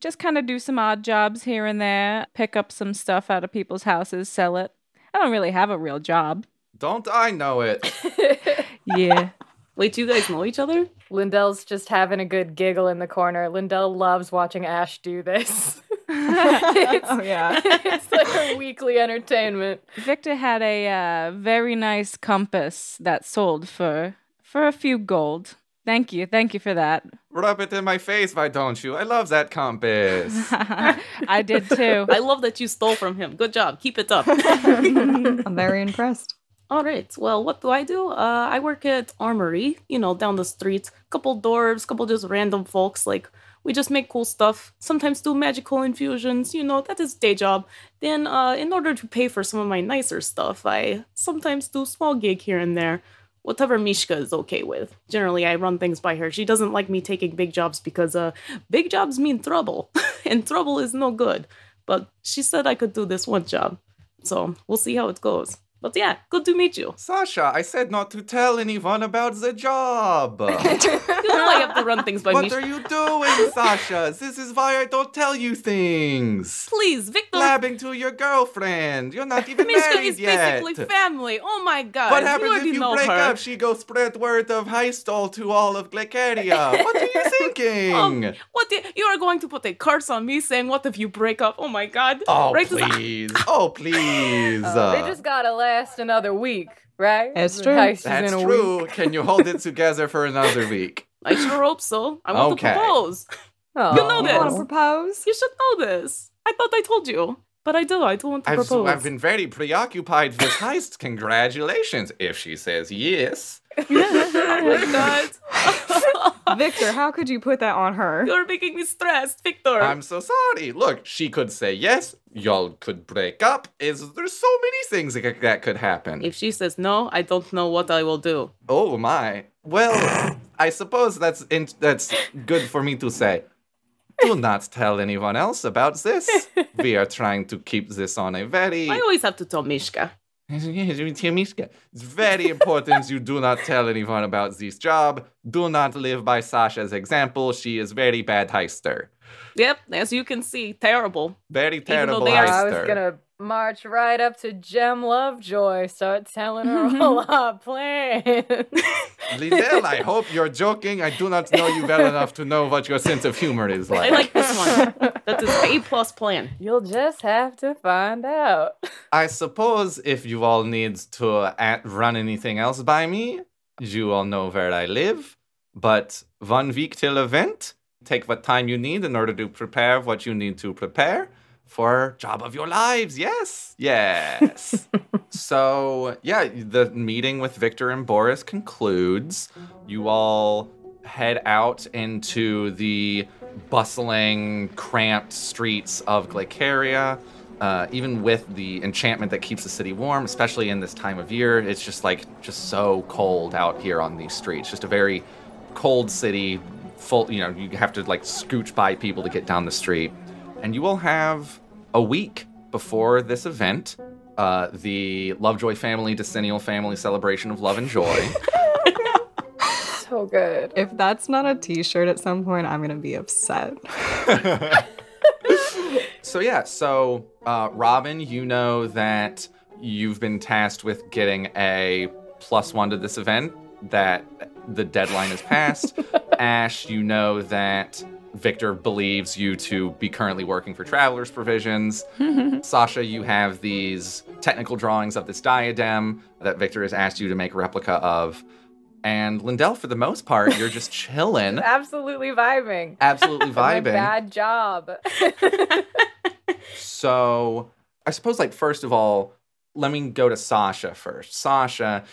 just kind of do some odd jobs here and there, pick up some stuff out of people's houses, sell it. I don't really have a real job. Don't I know it? Yeah. Wait, you guys know each other? Lyndell's just having a good giggle in the corner. Lyndell loves watching Ash do this. Oh yeah. it's like her weekly entertainment. Victor had a uh, very nice compass that sold for for a few gold. Thank you, thank you for that. Rub it in my face, why don't you? I love that compass. I did too. I love that you stole from him. Good job. Keep it up. I'm very impressed. All right. Well, what do I do? Uh, I work at Armory, you know, down the street. Couple dwarves, couple just random folks. Like, we just make cool stuff. Sometimes do magical infusions, you know, that is day job. Then, uh, in order to pay for some of my nicer stuff, I sometimes do small gig here and there. whatever Mishka is okay with. Generally, I run things by her. She doesn't like me taking big jobs because uh, big jobs mean trouble, and trouble is no good. But she said I could do this one job, so we'll see how it goes. But yeah, good to meet you. Sasha, I said not to tell anyone about the job. You know I have to run things by what Mishka. are you doing, Sasha? This is why I don't tell you things. Please, Victor. Blabbing to your girlfriend. You're not even Mishka married is yet. basically family. Oh my god. What happens already if you know break her. up? She goes spread word of Heistall to all of Glaceria. what are you thinking? Um, what the, you are going to put a curse on me saying what if you break up? Oh my god. oh, Right please. oh, please. Oh, they just gotta last another week, right? That's true. heist is That's in a true. Week. Can you hold it together for another week? I sure hope so. I want Okay. to propose. Oh. You know this. You want to propose? You should know this. I thought I told you. But I do. I do want to I've, propose. I've been very preoccupied with heist. Congratulations. If she says yes. Oh my god. Victor, how could you put that on her? You're making me stressed, Victor. I'm so sorry. Look, she could say yes. Y'all could break up. Is there's so many things that, that could happen. if she says no, I don't know what I will do. Oh my. Well, I suppose that's in, that's good for me to say. Do not tell anyone else about this. We are trying to keep this on a very I always have to tell Mishka. It's very important you do not tell anyone about this job. Do not live by Sasha's example. She is very bad heister. Yep, as you can see, terrible. Very though terrible they are- I was heister. gonna march right up to Gem Lovejoy, start telling her mm-hmm. all our plans. Lyndell, I hope you're joking. I do not know you well enough to know what your sense of humor is like. I like. like this one. That is an A plus plan. You'll just have to find out. I suppose if you all need to at- run anything else by me, you all know where I live. But one week till event, take what time you need in order to prepare what you need to prepare for job of your lives. Yes, yes. so yeah, the meeting with Victor and Boris concludes. You all head out into the bustling, cramped streets of Glaceria. Uh, even with the enchantment that keeps the city warm, especially in this time of year, it's just like just so cold out here on these streets. Just a very cold city, full. You know, you have to like scooch by people to get down the street, and you will have a week before this event, uh, the Lovejoy family decennial family celebration of love and joy. So good. If that's not a t-shirt at some point, I'm gonna be upset. So yeah, so uh, Robyn, you know that you've been tasked with getting a plus one to this event. That the deadline is passed. Ash, you know that Victor believes you to be currently working for Travelers Provisions. Sasha, you have these technical drawings of this diadem that Victor has asked you to make a replica of. And Lyndell, for the most part, you're just chilling, Absolutely vibing. absolutely vibing. bad job. So, I suppose, like, first of all, let me go to Sasha first. Sasha,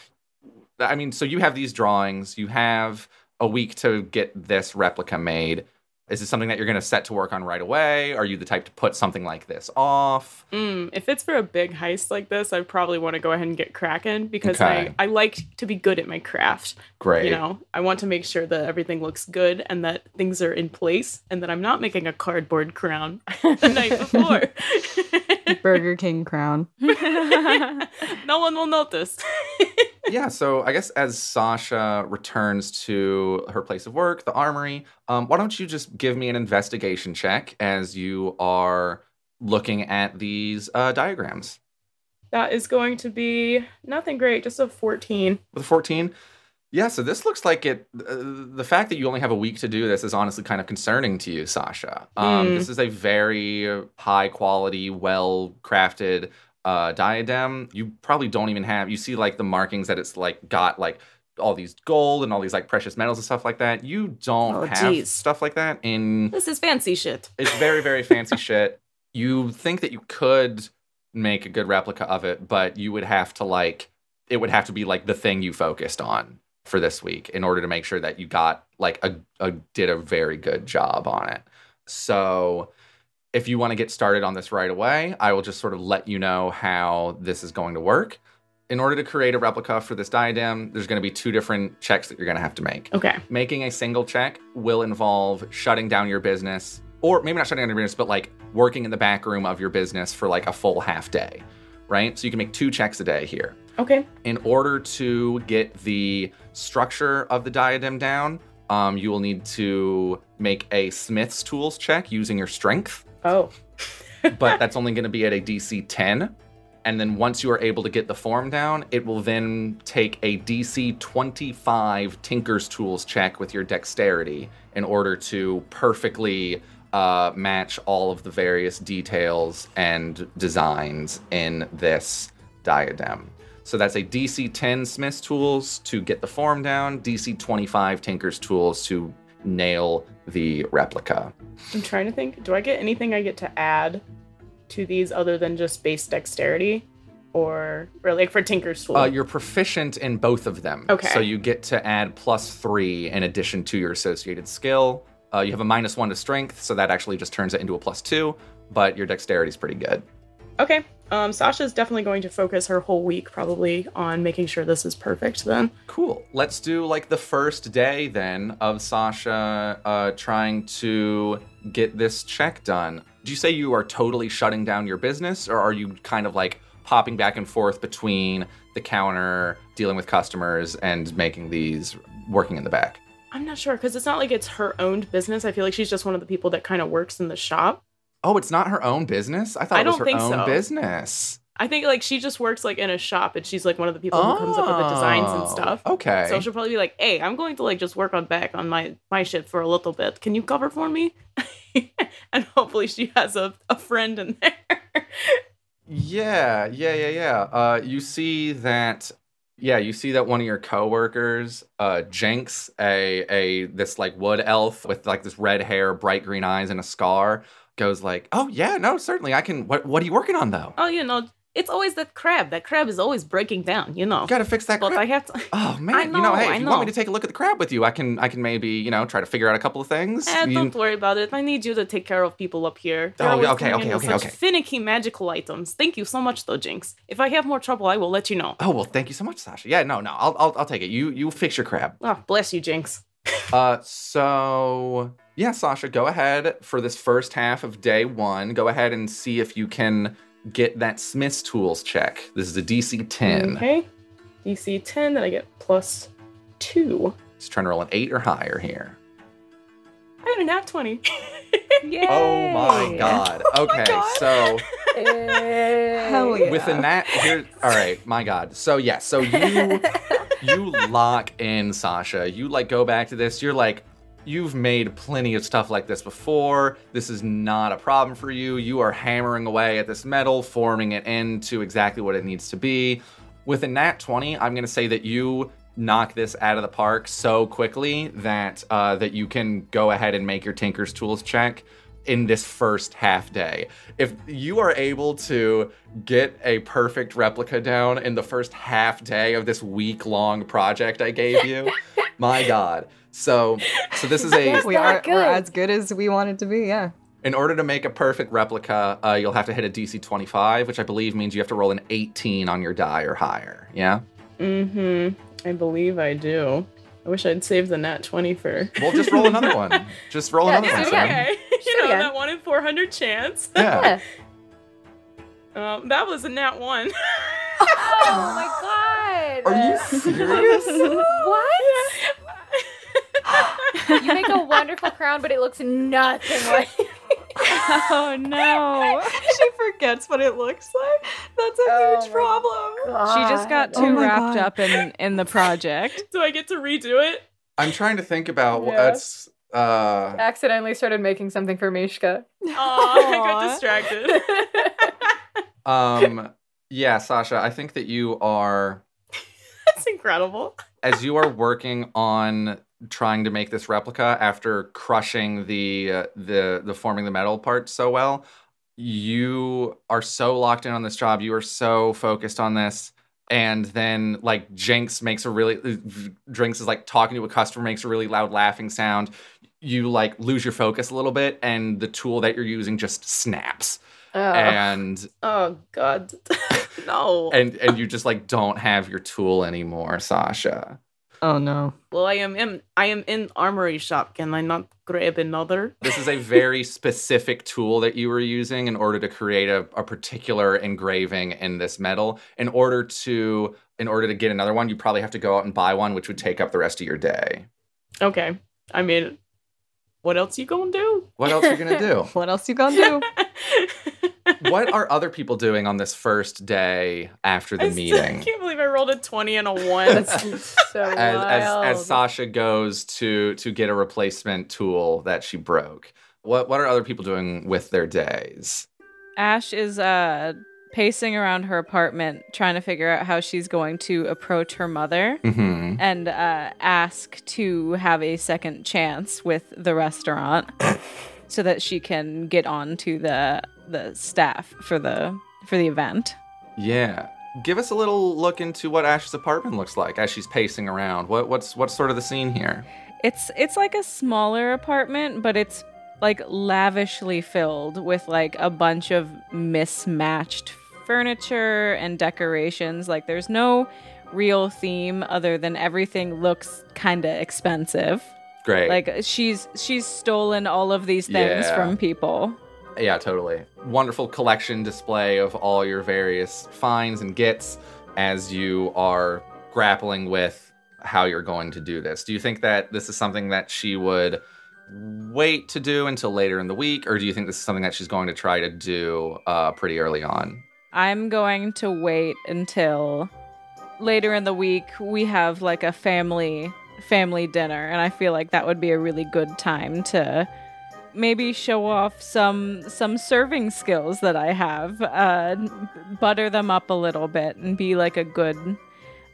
I mean, so you have these drawings, you have a week to get this replica made. Is this something that you're going to set to work on right away? Are you the type to put something like this off? Mm, if it's for a big heist like this, I probably want to go ahead and get cracking because Okay. I, I like to be good at my craft. Great. You know, I want to make sure that everything looks good and that things are in place and that I'm not making a cardboard crown the night before. Burger King crown. no one will notice. yeah, so I guess as Sasha returns to her place of work, the armory, um, why don't you just give me an investigation check as you are looking at these uh, diagrams? that is going to be nothing great, just a 14. with a 14 yeah so this looks like it uh, the fact that you only have a week to do this is honestly kind of concerning to you sasha um, Mm. this is a very high quality well crafted uh, diadem you probably don't even have you see like the markings that it's like got like all these gold and all these like precious metals and stuff like that you don't Oh, have geez. stuff like that in This is fancy shit. it's very, very fancy shit. You think that you could make a good replica of it, but you would have to like it would have to be like the thing you focused on for this week in order to make sure that you got like a, a did a very good job on it. So if you want to get started on this right away, I will just sort of let you know how this is going to work. in order to create a replica for this diadem, there's going to be two different checks that you're going to have to make. Okay. Making a single check will involve shutting down your business, or maybe not shutting down your business, but like working in the back room of your business for like a full half day, right? So you can make two checks a day here. Okay. In order to get the structure of the diadem down, um, you will need to make a Smith's tools check using your strength, Oh. but that's only going to be at a DC 10. And then once you are able to get the form down, it will then take a DC 25 Tinker's Tools check with your dexterity in order to perfectly uh, match all of the various details and designs in this diadem. So that's a DC 10 Smith's Tools to get the form down, DC 25 Tinker's Tools to nail the replica. I'm trying to think. Do I get anything I get to add to these other than just base dexterity? Or, or like for Tinker's Tool? Uh, you're proficient in both of them. Okay. So you get to add plus three in addition to your associated skill. Uh, you have a minus one to strength, so that actually just turns it into a plus two, but your dexterity is pretty good. Okay. Um, Sasha's definitely going to focus her whole week probably on making sure this is perfect then. Cool. Let's do like the first day then of Sasha uh, trying to get this check done. Do you say you are totally shutting down your business, or are you kind of like popping back and forth between the counter, dealing with customers, and making these working in the back? I'm not sure because it's not like it's her owned business. I feel like she's just one of the people that kind of works in the shop. Oh, it's not her own business? I thought I it was her own so. business. I think like she just works like in a shop and she's like one of the people who comes up with the designs and Oh, stuff. Okay. So she'll probably be like, "Hey, I'm going to like just work on back on my my shit for a little bit. Can you cover for me?" and hopefully she has a, a friend in there. Yeah, yeah, yeah, yeah. Uh, you see that. Yeah, you see that one of your coworkers, uh, Jenks, a a this like wood elf with like this red hair, bright green eyes, and a scar, goes like, "Oh yeah, no, certainly I can. What what are you working on though? oh, you know, it's always that crab. That crab is always breaking down. You know. Got to fix that But crap." I have to. Oh man, I you know, know, hey, I if you want me to take a look at the crab with you, I can I can maybe, you know, try to figure out a couple of things. Eh, You- don't worry about it. I need you to take care of people up here. They're Oh, okay, okay, okay, okay. Finicky magical items. Thank you so much, though, Jinx. If I have more trouble, I will let you know. Oh well, thank you so much, Sasha. Yeah, no, no, I'll I'll, I'll take it. You you fix your crab. Oh, bless you, Jinx. Uh, so yeah, Sasha, go ahead for this first half of day one. Go ahead and see if you can get that Smith's tools check. This is a DC 10. Okay. DC 10, then I get plus two. Just trying to roll an eight or higher here. I got a nat 20. Yay! Oh my oh god. Okay, so Hell yeah. with a nat here all right my god so yeah so you you lock in sasha you like go back to this you're like you've made plenty of stuff like this before this is not a problem for you you are hammering away at this metal forming it into exactly what it needs to be with a nat 20 i'm going to say that you knock this out of the park so quickly that uh, that you can go ahead and make your tinker's tools check in this first half day. If you are able to get a perfect replica down in the first half day of this week long project I gave you, my god. So so this is a we are good? we're as good as we wanted to be. Yeah. in order to make a perfect replica, uh, you'll have to hit a DC 25, which I believe means you have to roll an 18 on your die or higher. Yeah? mm hmm. I believe I do. I wish I'd saved the nat 20 for. Well, just roll another one. Just roll Yeah, another just one. do it Sam. again. Okay. You know, again. that one in 400 chance. Yeah. Yeah. Um, that was a nat 1. Oh my god. Are you serious? What? You make a wonderful crown, but it looks nothing like. Oh no! she forgets what it looks like. That's a Oh huge my problem. She just got Oh too my wrapped God. up in in the project. Do I get to redo it? I'm trying to think about Yeah. what's uh accidentally started making something for Mishka. Aw, I got distracted. um yeah, Sasha, I think that you are That's incredible. as you are working on trying to make this replica after crushing the uh, the the forming the metal part so well you are so locked in on this job you are so focused on this and then like jinx makes a really drinks is like talking to a customer makes a really loud laughing sound you like lose your focus a little bit and the tool that you're using just snaps Oh. and Oh God, no. and and you just like don't have your tool anymore, Sasha. Oh no. well, I am in. I am in armory shop. Can I not grab another? This is a very specific tool that you were using in order to create a, a particular engraving in this metal. In order to in order to get another one, you probably have to go out and buy one, which would take up the rest of your day. Okay. I mean, what else you gonna do? What else are you gonna do? What else you gonna do? what are other people doing on this first day after the meeting? I still meeting? can't believe I rolled a twenty and a one. That's so As, as as Sasha goes to to get a replacement tool that she broke. What what are other people doing with their days? Ash is uh pacing around her apartment trying to figure out how she's going to approach her mother Mm-hmm. and uh, ask to have a second chance with the restaurant so that she can get on to the the staff for the for the event. Yeah. Give us a little look into what Ash's apartment looks like as she's pacing around. What what's what's sort of the scene here? It's it's like a smaller apartment, but it's like lavishly filled with like a bunch of mismatched furniture and decorations. Like there's no real theme other than everything looks kind of expensive. Great. Like she's she's stolen all of these things Yeah. from people. Yeah, totally. Wonderful collection display of all your various finds and gets as you are grappling with how you're going to do this. Do you think that this is something that she would wait to do until later in the week, or do you think this is something that she's going to try to do uh, pretty early on? I'm going to wait until later in the week we have like a family family dinner and I feel like that would be a really good time to maybe show off some some serving skills that I have uh butter them up a little bit and be like a good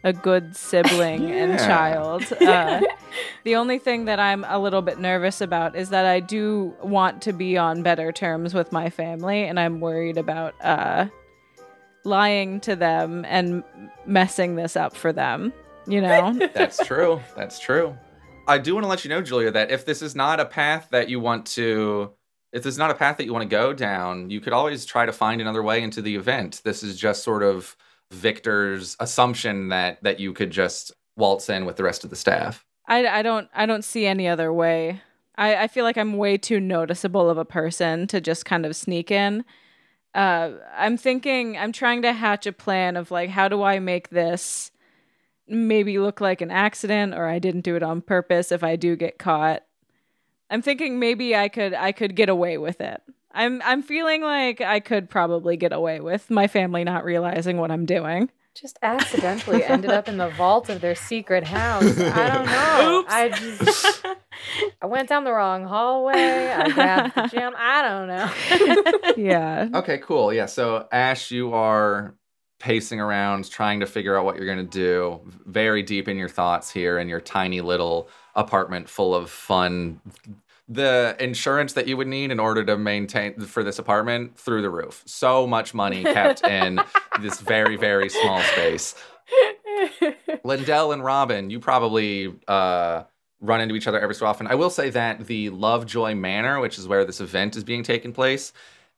a good sibling and child uh the only thing that I'm a little bit nervous about is that I do want to be on better terms with my family, and I'm worried about uh, lying to them and messing this up for them. You know? That's true. That's true. I do want to let you know, Julia, that if this is not a path that you want to, if this is not a path that you want to go down, you could always try to find another way into the event. This is just sort of Victor's assumption that that you could just waltz in with the rest of the staff. I, I don't I don't see any other way. I, I feel like I'm way too noticeable of a person to just kind of sneak in. Uh, I'm thinking I'm trying to hatch a plan of like how do I make this maybe look like an accident or I didn't do it on purpose if I do get caught. I'm thinking maybe I could I could get away with it. I'm I'm feeling like I could probably get away with my family not realizing what I'm doing. just accidentally ended up in the vault of their secret house. I don't know. Oops. I just I went down the wrong hallway. I grabbed the gem. I don't know. Yeah. Okay, cool. Yeah. So Ash, you are pacing around trying to figure out what you're going to do. Very deep in your thoughts here in your tiny little apartment full of fun. The insurance that you would need in order to maintain for this apartment through the roof. So much money kept in this very very small space. Lyndell and Robyn, you probably uh, run into each other every so often. I will say that the Lovejoy Manor, which is where this event is being taken place,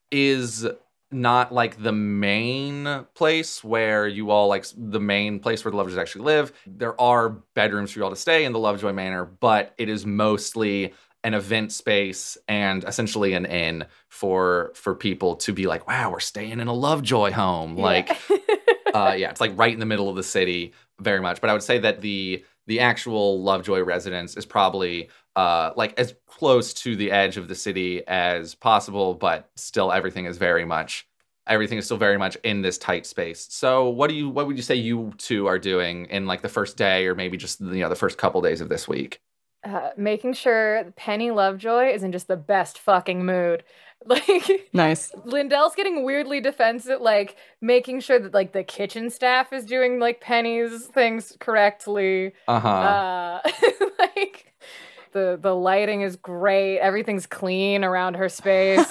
is not like the main place where you all like the main place where the Lovejoys actually live. There are bedrooms for you all to stay in the Lovejoy Manor, but it is mostly an event space and essentially an inn for for people to be like, wow, we're staying in a Lovejoy home. Like uh, yeah, it's like right in the middle of the city, very much. But I would say that the the actual Lovejoy residence is probably uh, like as close to the edge of the city as possible, but still everything is very much everything is still very much in this tight space. So what do you what would you say you two are doing in like the first day or maybe just you know the first couple days of this week? uh, making sure Penny Lovejoy is in just the best fucking mood. Like Nice. Lyndell's getting weirdly defensive, like making sure that like the kitchen staff is doing like Penny's things correctly. Uh-huh. Uh, like the the lighting is great. Everything's clean around her space.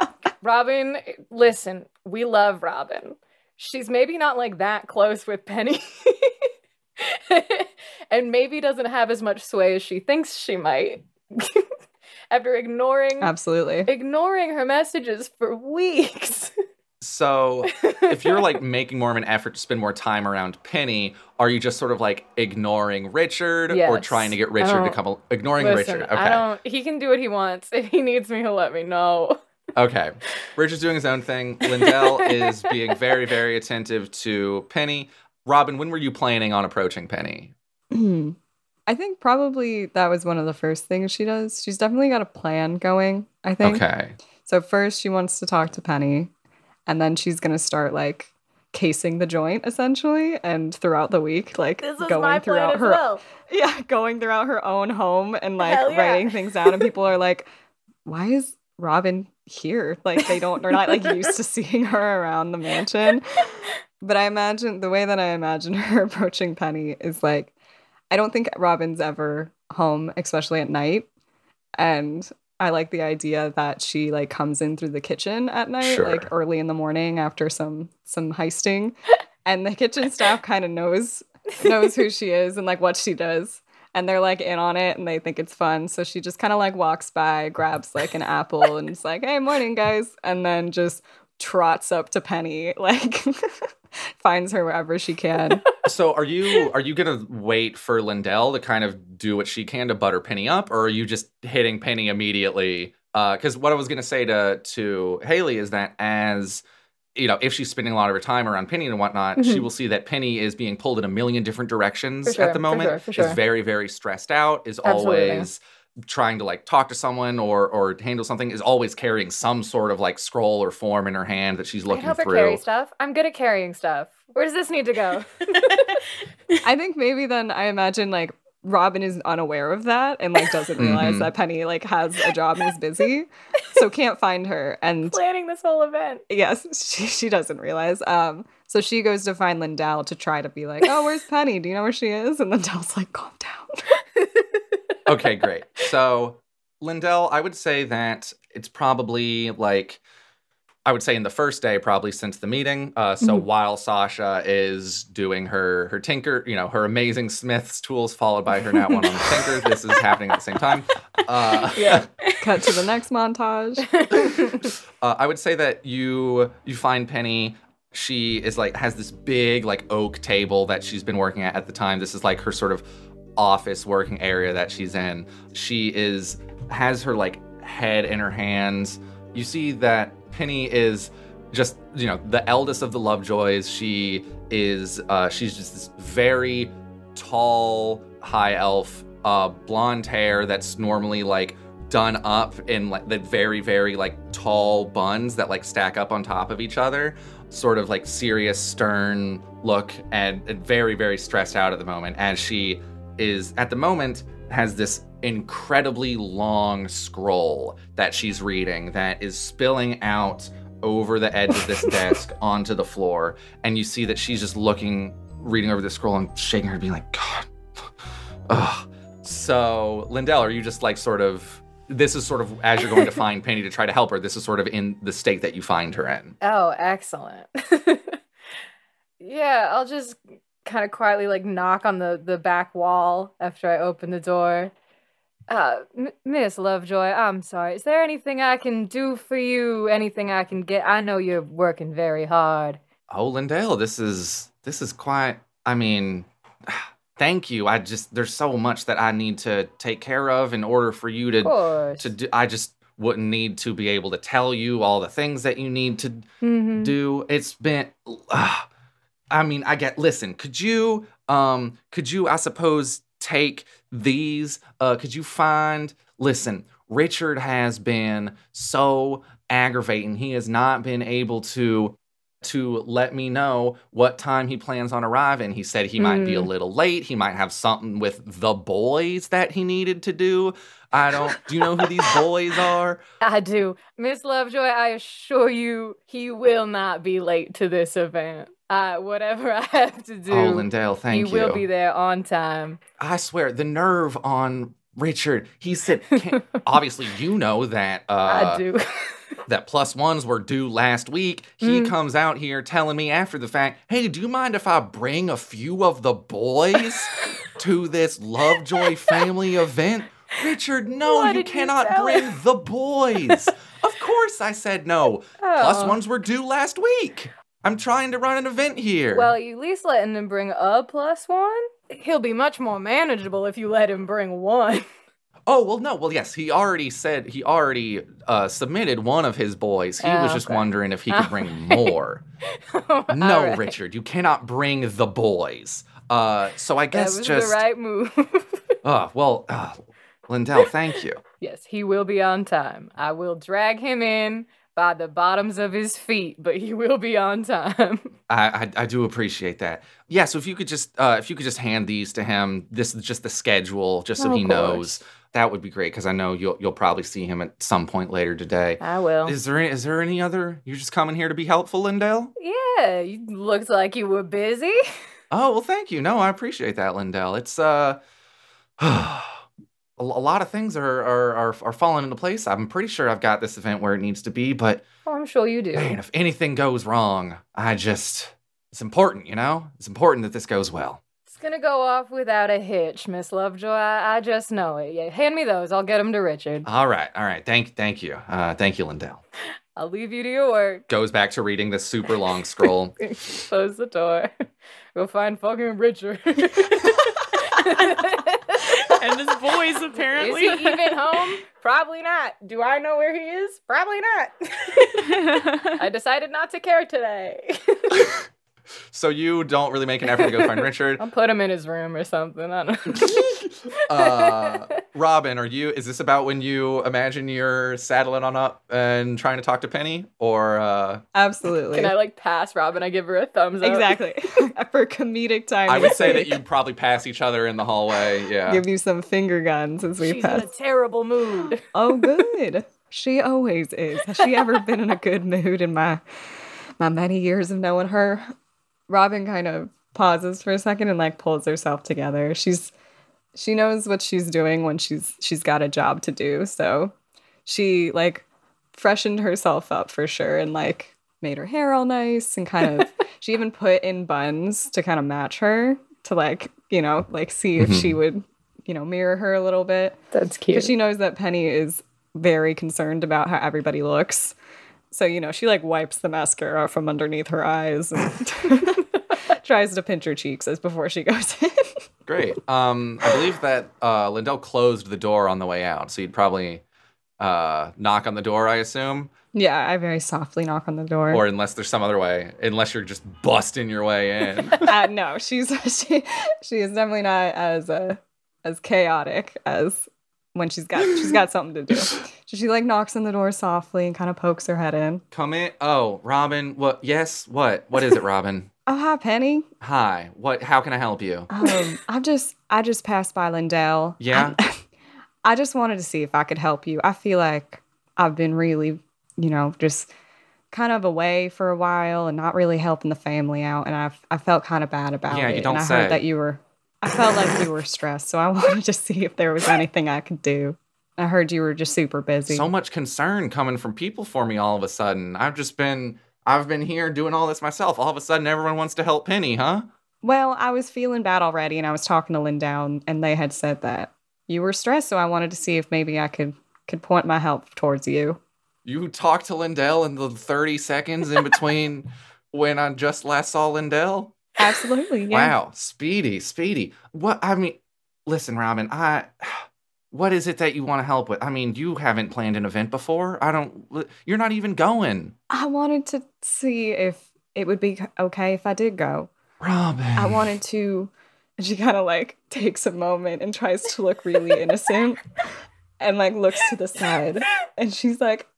Robyn, listen, we love Robyn. She's maybe not like that close with Penny. and maybe doesn't have as much sway as she thinks she might. after ignoring Absolutely. ignoring her messages for weeks. So, if you're like making more of an effort to spend more time around Penny, are you just sort of like ignoring Richard or trying to get Richard to come al- ignoring Listen, Richard? Okay. I don't. He can do what he wants. If he needs me, he'll let me know. Okay. Richard's doing his own thing. Lyndell is being very, very attentive to Penny. Robyn, when were you planning on approaching Penny? I think probably that was one of the first things she does. She's definitely got a plan going, I think. Okay. So first she wants to talk to Penny, and then she's gonna start like casing the joint essentially, and throughout the week, like going throughout her yeah, going throughout her own home and like yeah. writing things down, and people are like, "Why is Robyn here?" Like they don't, they're not like used to seeing her around the mansion. But I imagine the way that I imagine her approaching Penny is like, I don't think Robyn's ever home, especially at night, and I like the idea that she like comes in through the kitchen at night, Sure. like early in the morning after some some heisting, and the kitchen staff kind of knows knows who she is and like what she does. And they're like in on it and they think it's fun. So she just kind of like walks by, grabs like an apple and is like, hey, morning, guys. And then just trots up to Penny, like finds her wherever she can. So are you are you gonna wait for Lyndell to kind of do what she can to butter Penny up, or are you just hitting Penny immediately? Uh because what I was gonna say to to Haley is that as you know, if she's spending a lot of her time around Penny and whatnot, she Mhm. will see that Penny is being pulled in a million different directions For sure, at the for moment. sure, for sure. Is very very stressed out. Is Absolutely. always trying to like talk to someone or or handle something. Is always carrying some sort of like scroll or form in her hand that she's I looking help her through. carry stuff. I'm good at carrying stuff. Where does this need to go? I think maybe then I imagine like Robyn is unaware of that and like doesn't realize Mhm. that Penny like has a job and is busy. So can't find her. And Planning this whole event. yes, she, she doesn't realize. Um, so she goes to find Lyndell to try to be like, oh, where's Penny? Do you know where she is? And Lyndell's like, calm down. okay, great. So, Lyndell, I would say that it's probably like, I would say in the first day, probably since the meeting. Uh, so Mhm. while Sasha is doing her her tinker, you know, her amazing Smith's tools, followed by her nat one on the tinker, this is happening at the same time. Uh, Yeah. Cut to the next montage. uh, I would say that you you find Penny. She is like has this big like oak table that she's been working at at the time. This is like her sort of office working area that she's in. She is has her like head in her hands. You see that Penny is just you know the eldest of the Lovejoys. She is uh, she's just this very tall high elf, uh, blonde hair that's normally like done up in like the very very like tall buns that like stack up on top of each other sort of like serious stern look and, and very very stressed out at the moment as she is at the moment has this incredibly long scroll that she's reading that is spilling out over the edge of this desk onto the floor and you see that she's just looking reading over the scroll and shaking her being like god Ugh. so lyndell are you just like sort of this is sort of as you're going to find penny to try to help her this is sort of in the state that you find her in Oh, excellent. yeah, I'll just kind of quietly like knock on the the back wall after I open the door. Uh, M- Miss Lovejoy, I'm sorry. Is there anything I can do for you? Anything I can get? I know you're working very hard. Oh, Lyndell, this is this is quite. I mean, thank you. I just there's so much that I need to take care of in order for you to to do. I just wouldn't need to be able to tell you all the things that you need to Mhm. do. It's been. Uh, I mean, I get. Listen, could you um could you I suppose take these? Uh, could you find? Listen, Richard has been so aggravating. He has not been able to to let me know what time he plans on arriving. He said he might be a Mm. little late. He might have something with the boys that he needed to do. I don't. Do you know who these boys are? I do. Miss Lovejoy, I assure you, he will not be late to this event. Uh, whatever I have to do, Oh, Lyndell, thank he you. will be there on time. I swear, the nerve on Richard. He said, obviously, you know that uh, I do. that plus ones were due last week. He Mm. comes out here telling me after the fact, "Hey, do you mind if I bring a few of the boys to this Lovejoy family event?" Richard, no, Why you did you cannot bring him? the boys. of course I said no. Oh. ones were due last week. I'm trying to run an event here. Well, you at least letting him bring a plus one. He'll be much more manageable if you let him bring one. oh, well, no. Well, yes, he already said he already uh, submitted one of his boys. He was Oh, just okay. wondering if he could bring more. No, right. Richard, you cannot bring the boys. Uh, so I That guess was just. the right move. Uh, well, uh, Lyndell, thank you. yes, he will be on time. I will drag him in by the bottoms of his feet, but he will be on time. I, I I do appreciate that. Yeah, so if you could just uh, if you could just hand these to him, this is just the schedule, just so Oh, he knows. That would be great because I know you'll you'll probably see him at some point later today. I will. Is there any, is there any other? You're just coming here to be helpful, Lyndell? Yeah, you looks like you were busy. Oh well, thank you. No, I appreciate that, Lyndell. It's uh, a, lot of things are, are are are falling into place. I'm pretty sure I've got this event where it needs to be, but Oh, I'm sure you do. man, if anything goes wrong, I just it's important, you know. It's important that this goes well. It's gonna go off without a hitch, Miss Lovejoy. I, I just know it. Yeah, hand me those. I'll get them to Richard. All right, all right. Thank thank you. Uh, thank you, Lyndell. I'll leave you to your work. Goes back to reading this super long scroll. Close the door. Go find fucking Richard. And his boys Is apparently. he even home? Probably not. Do I know where he is? Probably not. I decided not to care today. So you don't really make an effort to go find Richard. I'll put him in his room or something. I don't know. Uh, Robyn, are you? Is this about when you imagine you're saddling on up and trying to talk to Penny, or uh, Absolutely. Can I like pass Robyn? I give her a thumbs up. exactly. For comedic time. I would say that you probably pass each other in the hallway. Yeah. give you some finger guns as we She's pass. in a terrible mood. Oh, good. she always is. Has she ever been in a good mood in my my many years of knowing her? Robyn kind of pauses for a second and like pulls herself together. She's she knows what she's doing when she's she's got a job to do. So she like freshened herself up for sure and like made her hair all nice and kind of she even put in buns to kind of match her to like, you know, like see if she mm-hmm. would, you know, mirror her a little bit That's cute. she knows that Penny is very concerned about how everybody looks. So you know, she like wipes the mascara from underneath her eyes and tries to pinch her cheeks as before she goes in. Great. Um, I believe that uh, Lyndell closed the door on the way out, so you'd probably uh, knock on the door, I assume, yeah, I very softly knock on the door. or unless there's some other way, unless you're just busting your way in. uh, no, she's she she is definitely not as uh, as chaotic as when she's got she's got something to do. So she like knocks on the door softly and kind of pokes her head in. Come in. Oh, Robyn. What? Yes. What? What is it, Robyn? Oh hi Penny. Hi. What? How can I help you? Um, I just I just passed by Lyndell. Yeah? I, I just wanted to see if I could help you. I feel like I've been really, you know, just kind of away for a while and not really helping the family out, and I've I felt kind of bad about Yeah, it. Yeah, you don't and I say. heard that you were. I felt like you were stressed, so I wanted to see if there was anything I could do. I heard you were just super busy. So much concern coming from people for me all of a sudden. I've just been. I've been here doing all this myself. All of a sudden, everyone wants to help Penny, huh? Well, I was feeling bad already, and I was talking to Lyndell, and they had said that you were stressed, so I wanted to see if maybe I could could point my help towards you. You talked to Lyndell in the 30 seconds in between when I just last saw Lyndell? Absolutely, yeah. Wow, speedy, speedy. What I mean, listen, Robyn, I what is it that you want to help with? I mean, you haven't planned an event before. I don't you're not even going. I wanted to see if it would be okay if I did go. Robyn. I wanted to. And she kind of like takes a moment and tries to look really innocent and like looks to the side. And she's like,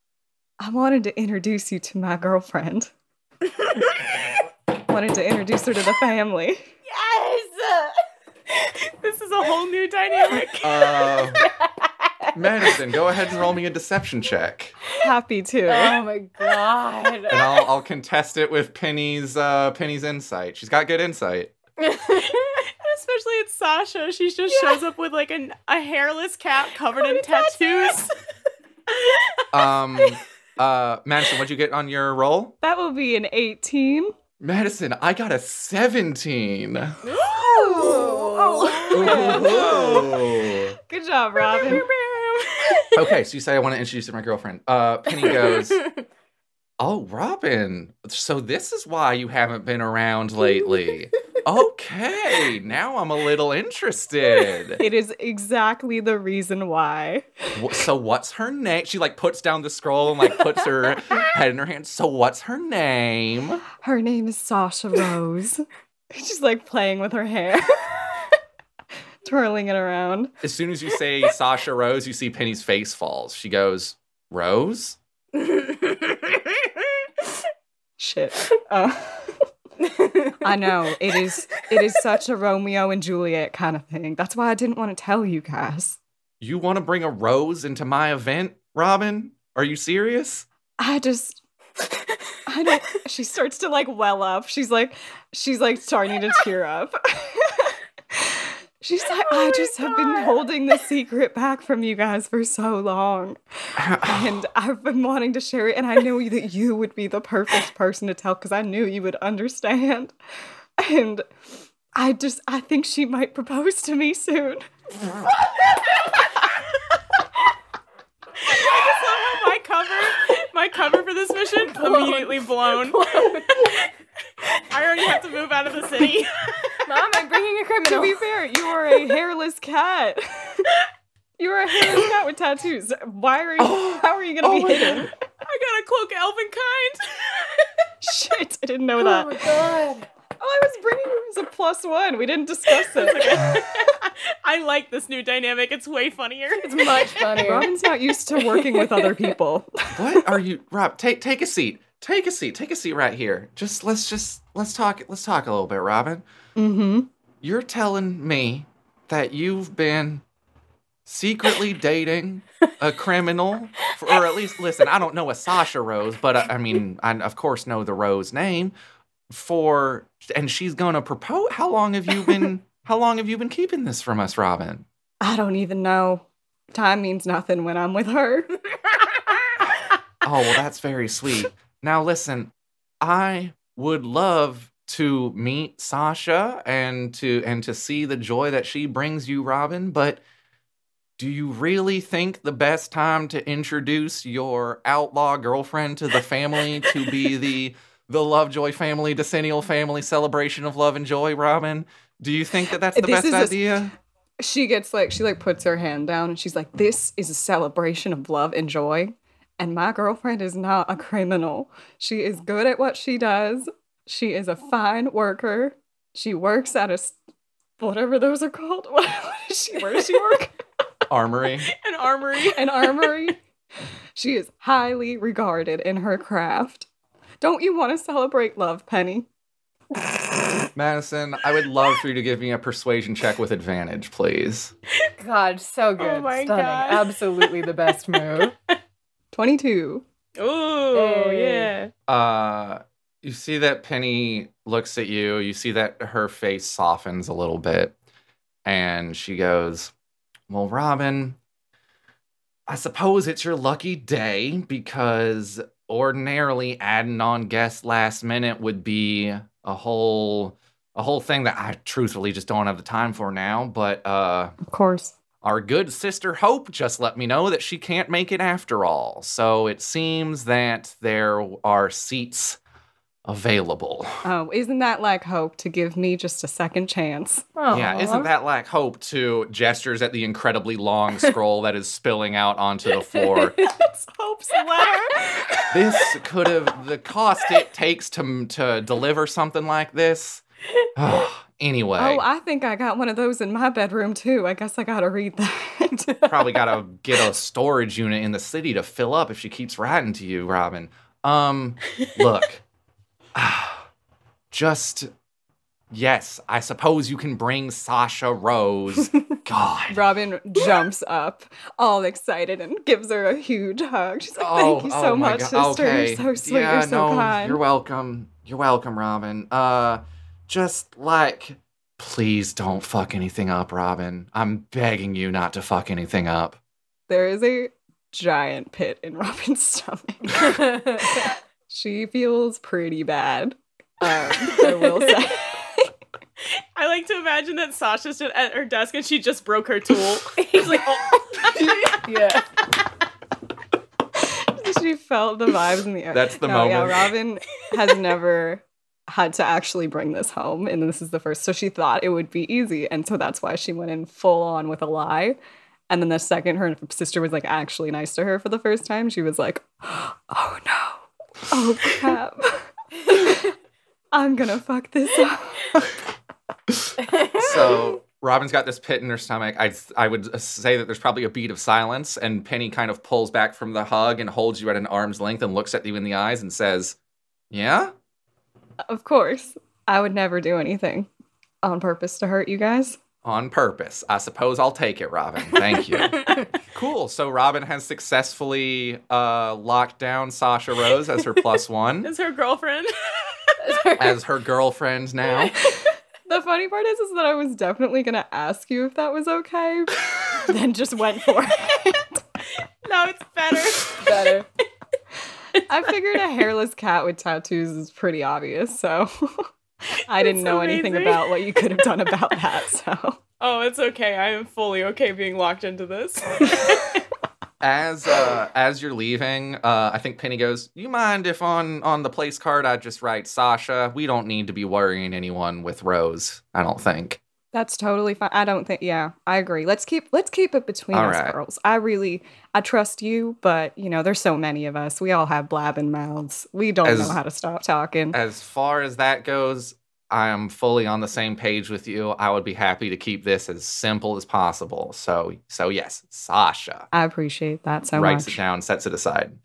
I wanted to introduce you to my girlfriend. wanted to introduce her to the family. yes. this is a whole new dynamic. uh Madison, go ahead and roll me a deception check. Happy to. oh my god. And I'll I'll contest it with Penny's uh Penny's insight. She's got good insight. Especially it's Sasha. She just shows up with like an, a hairless cat covered in tattoos. Um uh Madison, what'd you get on your roll? That will be an 18. Madison, I got a 17. Oh. Ooh. Good job, Robyn. okay, so you say I want to introduce you to my girlfriend. Uh, Penny goes, Oh, Robyn, so this is why you haven't been around lately. Okay, now I'm a little interested. It is exactly the reason why. So what's her name? She like puts down the scroll and like puts her head in her hand. So what's her name? Her name is Sasha Rose. She's like playing with her hair, twirling it around. As soon as you say Sasha Rose, you see Penny's face falls. She goes, Rose? Shit. Uh, I know it is. It is such a Romeo and Juliet kind of thing. That's why I didn't want to tell you guys. You want to bring a rose into my event, Robyn? Are you serious? I just. I don't. She starts to like well up. She's like, she's like starting to tear up. She's oh like, I just have been holding the secret back from you guys for so long. And I've been wanting to share it. And I knew that you would be the perfect person to tell because I knew you would understand. And I just, I think she might propose to me soon. I just love how my cover, my cover for this mission immediately blown. I already have to move out of the city. Mom, I'm bringing a criminal. To be fair, you are a hairless cat. You are a hairless cat with tattoos. Why are you? how are you gonna oh be hidden? I got a cloak elven kind. Shit, I didn't know oh that. oh my god. Oh, I was bringing you as a plus one. We didn't discuss it. I like this new dynamic. It's way funnier. It's much funnier. Robyn's not used to working with other people. What are you Rob, take take a seat. Take a seat. Take a seat right here. Just let's just let's talk let's talk a little bit, Robyn. Mm-hmm. You're telling me that you've been secretly dating a criminal, for, or at least listen. I don't know a Sasha Rose, but I, I mean, I of course know the Rose name. For and she's gonna propose. How long have you been? how long have you been keeping this from us, Robyn? I don't even know. Time means nothing when I'm with her. Oh, well, that's very sweet. Now, listen, I would love to meet Sasha and to and to see the joy that she brings you, Robyn, but do you really think the best time to introduce your outlaw girlfriend to the family to be the the Lovejoy family decennial family celebration of love and joy, Robyn? Do you think that that's the This best is a- idea? She gets like she like puts her hand down and she's like, "This is a celebration of love and joy." And my girlfriend is not a criminal. She is good at what she does. She is a fine worker. She works at a, whatever those are called. What, what is she? Where does she work? Armory. An armory. An armory. She is highly regarded in her craft. Don't you want to celebrate love, Penny? Madison, I would love for you to give me a persuasion check with advantage, please. God, so good. my Stunning. God. Absolutely the best move. 22. Oh Hey. yeah. Uh you see that Penny looks at you, you see that her face softens a little bit, and she goes, Well, Robyn, I suppose it's your lucky day because ordinarily adding on guests last minute would be a whole a whole thing that I truthfully just don't have the time for now, but uh Of course. our good sister Hope just let me know that she can't make it after all. So it seems that there are seats available. Oh, isn't that like hope to give me just a second chance? Yeah, isn't that like Hope to gestures at the incredibly long scroll that is spilling out onto the floor? it's Hope's letter. this could have the cost it takes to to deliver something like this. anyway, Oh, I think I got one of those in my bedroom too. I guess I gotta read that. probably got to get a storage unit in the city to fill up if she keeps writing to you, Robyn. Um, look, just yes, I suppose you can bring Sasha Rose. God. Robyn jumps up, all excited, and gives her a huge hug. She's like, "Thank you so oh much, God, sister. okay. You're so sweet. Yeah, you're so no, kind." You're welcome. You're welcome, Robyn. Uh, just like, please don't fuck anything up, Robyn. I'm begging you not to fuck anything up. there is a giant pit in Robyn's stomach. she feels pretty bad. Um, I will say. I like to imagine that Sasha's just at her desk and she just broke her tool. She's like, oh. yeah. she felt the vibes in the air. That's the no, Yeah. Robyn has never had to actually bring this home, and this is the first. So she thought it would be easy, and so that's why she went in full on with a lie. And then the second her sister was like actually nice to her for the first time, she was like, "Oh no, oh crap, I'm gonna fuck this up." so Robyn's got this pit in her stomach. I I would say that there's probably a beat of silence, and Penny kind of pulls back from the hug and holds you at an arm's length and looks at you in the eyes and says, "Yeah." Of course, I would never do anything on purpose to hurt you guys. On purpose. I suppose I'll take it, Robyn. Thank you. cool. So Robyn has successfully uh, locked down Sasha Rose as her plus one, Is her girlfriend? as her girlfriend now. The funny part is, is that I was definitely gonna ask you if that was okay, then just went for it. no, it's better. Better. I figured a hairless cat with tattoos is pretty obvious, so I didn't That's know anything about what you could have done about that. So Oh, it's okay. I am fully okay being locked into this. As uh, as you're leaving, uh, I think Penny goes, "You mind if on on the place card I just write Sasha? We don't need to be worrying anyone with Rose. I don't think." That's totally fine. I don't think. Yeah, I agree. Let's keep let's keep it between All us right. girls. I really I trust you, but you know, there's so many of us. We all have blabbing mouths. We don't As- know how to stop talking. As far as that goes, I am fully on the same page with you. I would be happy to keep this as simple as possible. So so yes, Sasha. I appreciate that so writes much. it down, sets it aside.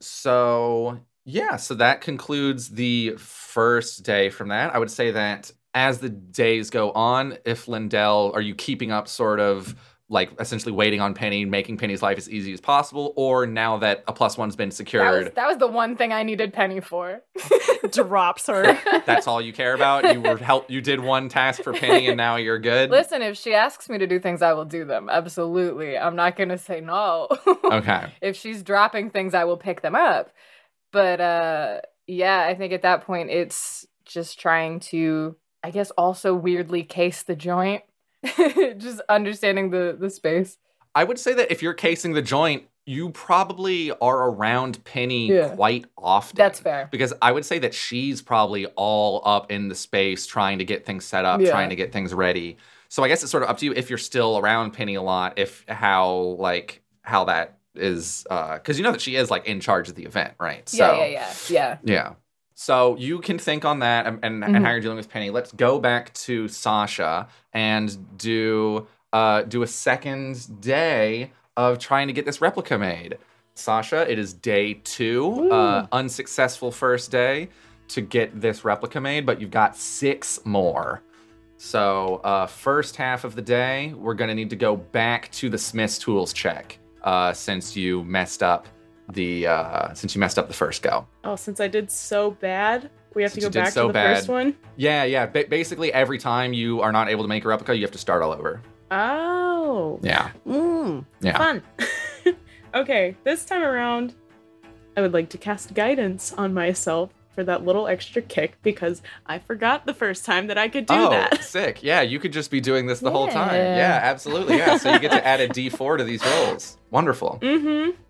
So, yeah, so that concludes the first day from that. I would say that as the days go on, if Lyndell, are you keeping up sort of like essentially waiting on Penny, making Penny's life as easy as possible? Or now that a plus one's been That was, secured, that was the one thing I needed Penny for. Drops her. that's all you care about? You were help you did one task for Penny and now you're good? Listen, if she asks me to do things, I will do them. Absolutely. I'm not going to say no. Okay. if she's dropping things, I will pick them up. But uh yeah, I think at that point it's just trying to I guess also weirdly case the joint. just understanding the the space. I would say that if you're casing the joint, you probably are around Penny Yeah. quite often. That's fair. because I would say that she's probably all up in the space trying to get things set up, Yeah. trying to get things ready. So I guess it's sort of up to you if you're still around Penny a lot, if how like how that is uh, because you know that she is like in charge of the event, right? So yeah, yeah, yeah. Yeah. yeah. So you can think on that and, and, Mhm. and how you're dealing with Penny. Let's go back to Sasha and do uh, do a second day of trying to get this replica made. Sasha, it is day two, uh, unsuccessful first day to get this replica made, but you've got six more. So uh, first half of the day, we're gonna need to go back to the Smith's tools check uh, since you messed up the uh, since you messed up the first go. oh, since I did so bad, we have Since to go back so to the first one. Yeah, yeah. Ba- basically, every time you are not able to make a replica, you have to start all over. Oh. Yeah, Mm, yeah. Fun. okay, this time around, I would like to cast guidance on myself for that little extra kick because I forgot the first time that I could do oh, that. sick. Yeah, you could just be doing this the whole time. Yeah. Yeah, absolutely. Yeah. So you get to add a D4 to these rolls. Wonderful. Mm-hmm.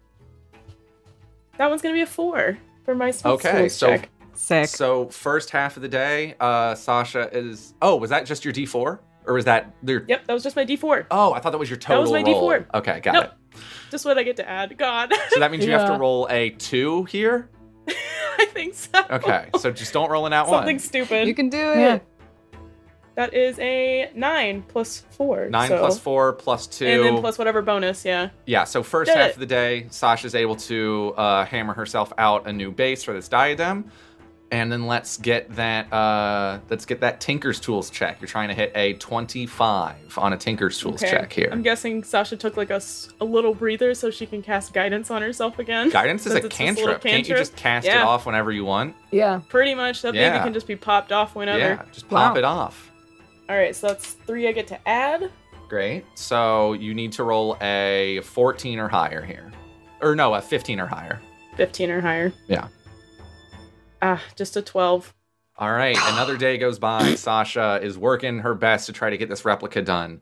That one's gonna be a four for my Smith Okay, so check. Sick. so first half of the day, uh, Sasha is. Oh, was that just your D4, or was that your? Yep, that was just my D4. Oh, I thought that was your total was my roll. D4. Okay, got Nope. it. Just what I get to add. God, So that means you have to roll a two here. I think so. Okay, so just don't roll an out Something one. Something stupid. You can do it. Yeah. That is a nine plus four. Nine so- plus four plus two. And then plus whatever bonus, yeah. Yeah, so first Did half it. of the day, Sasha's able to uh, hammer herself out a new base for this diadem. And then let's get that uh, let's get that Tinker's Tools check. You're trying to hit a 25 on a Tinker's Tools Okay. check here. I'm guessing Sasha took like a little breather so she can cast guidance on herself again. Guidance is a it's this little cantrip. Can't you just cast it off whenever you want? Yeah. Pretty much. That Yeah. baby can just be popped off whenever. Yeah, just pop Wow. it off. All right, so that's three I get to add. Great. So you need to roll a 14 or higher here. Or no, a 15 or higher. 15 or higher. Yeah. Ah, just a 12. All right, another day goes by. Sasha is working her best to try to get this replica done,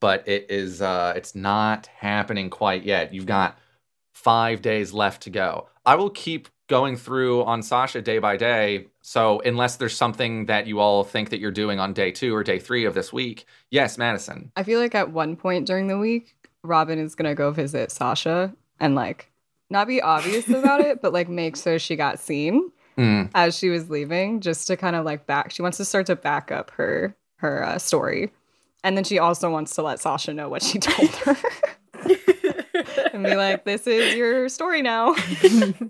but it is uh it's not happening quite yet. You've got 5 days left to go. I will keep going through on Sasha day by day. So, unless there's something that you all think that you're doing on day 2 or day 3 of this week. Yes, Madison. I feel like at one point during the week, Robyn is gonna go visit Sasha and like not be obvious about it, but like make sure she got seen Mm. as she was leaving, just to kind of like back. She wants to start to back up her her uh, story, and then she also wants to let Sasha know what she told her. and be like, "This is your story now."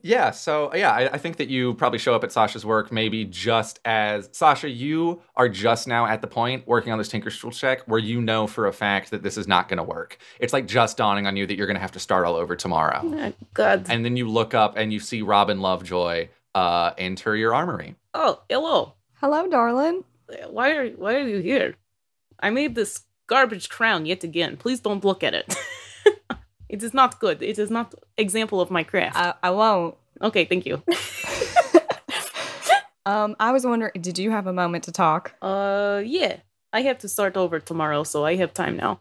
Yeah, so yeah, I, I think that you probably show up at Sasha's work maybe just as Sasha, you are just now at the point working on this Tinkerstool check where you know for a fact that this is not going to work. It's like just dawning on you that you're going to have to start all over tomorrow. Oh, God. And then you look up and you see Robyn Lovejoy uh, enter your armory. Oh, hello. Hello, darling. Why are why are you here? I made this garbage crown yet again. Please don't look at it. it is not good. It is not example of my craft. I, I won't. okay, thank you. Um, I was wondering, did you have a moment to talk? Uh, yeah. I have to start over tomorrow, so I have time now.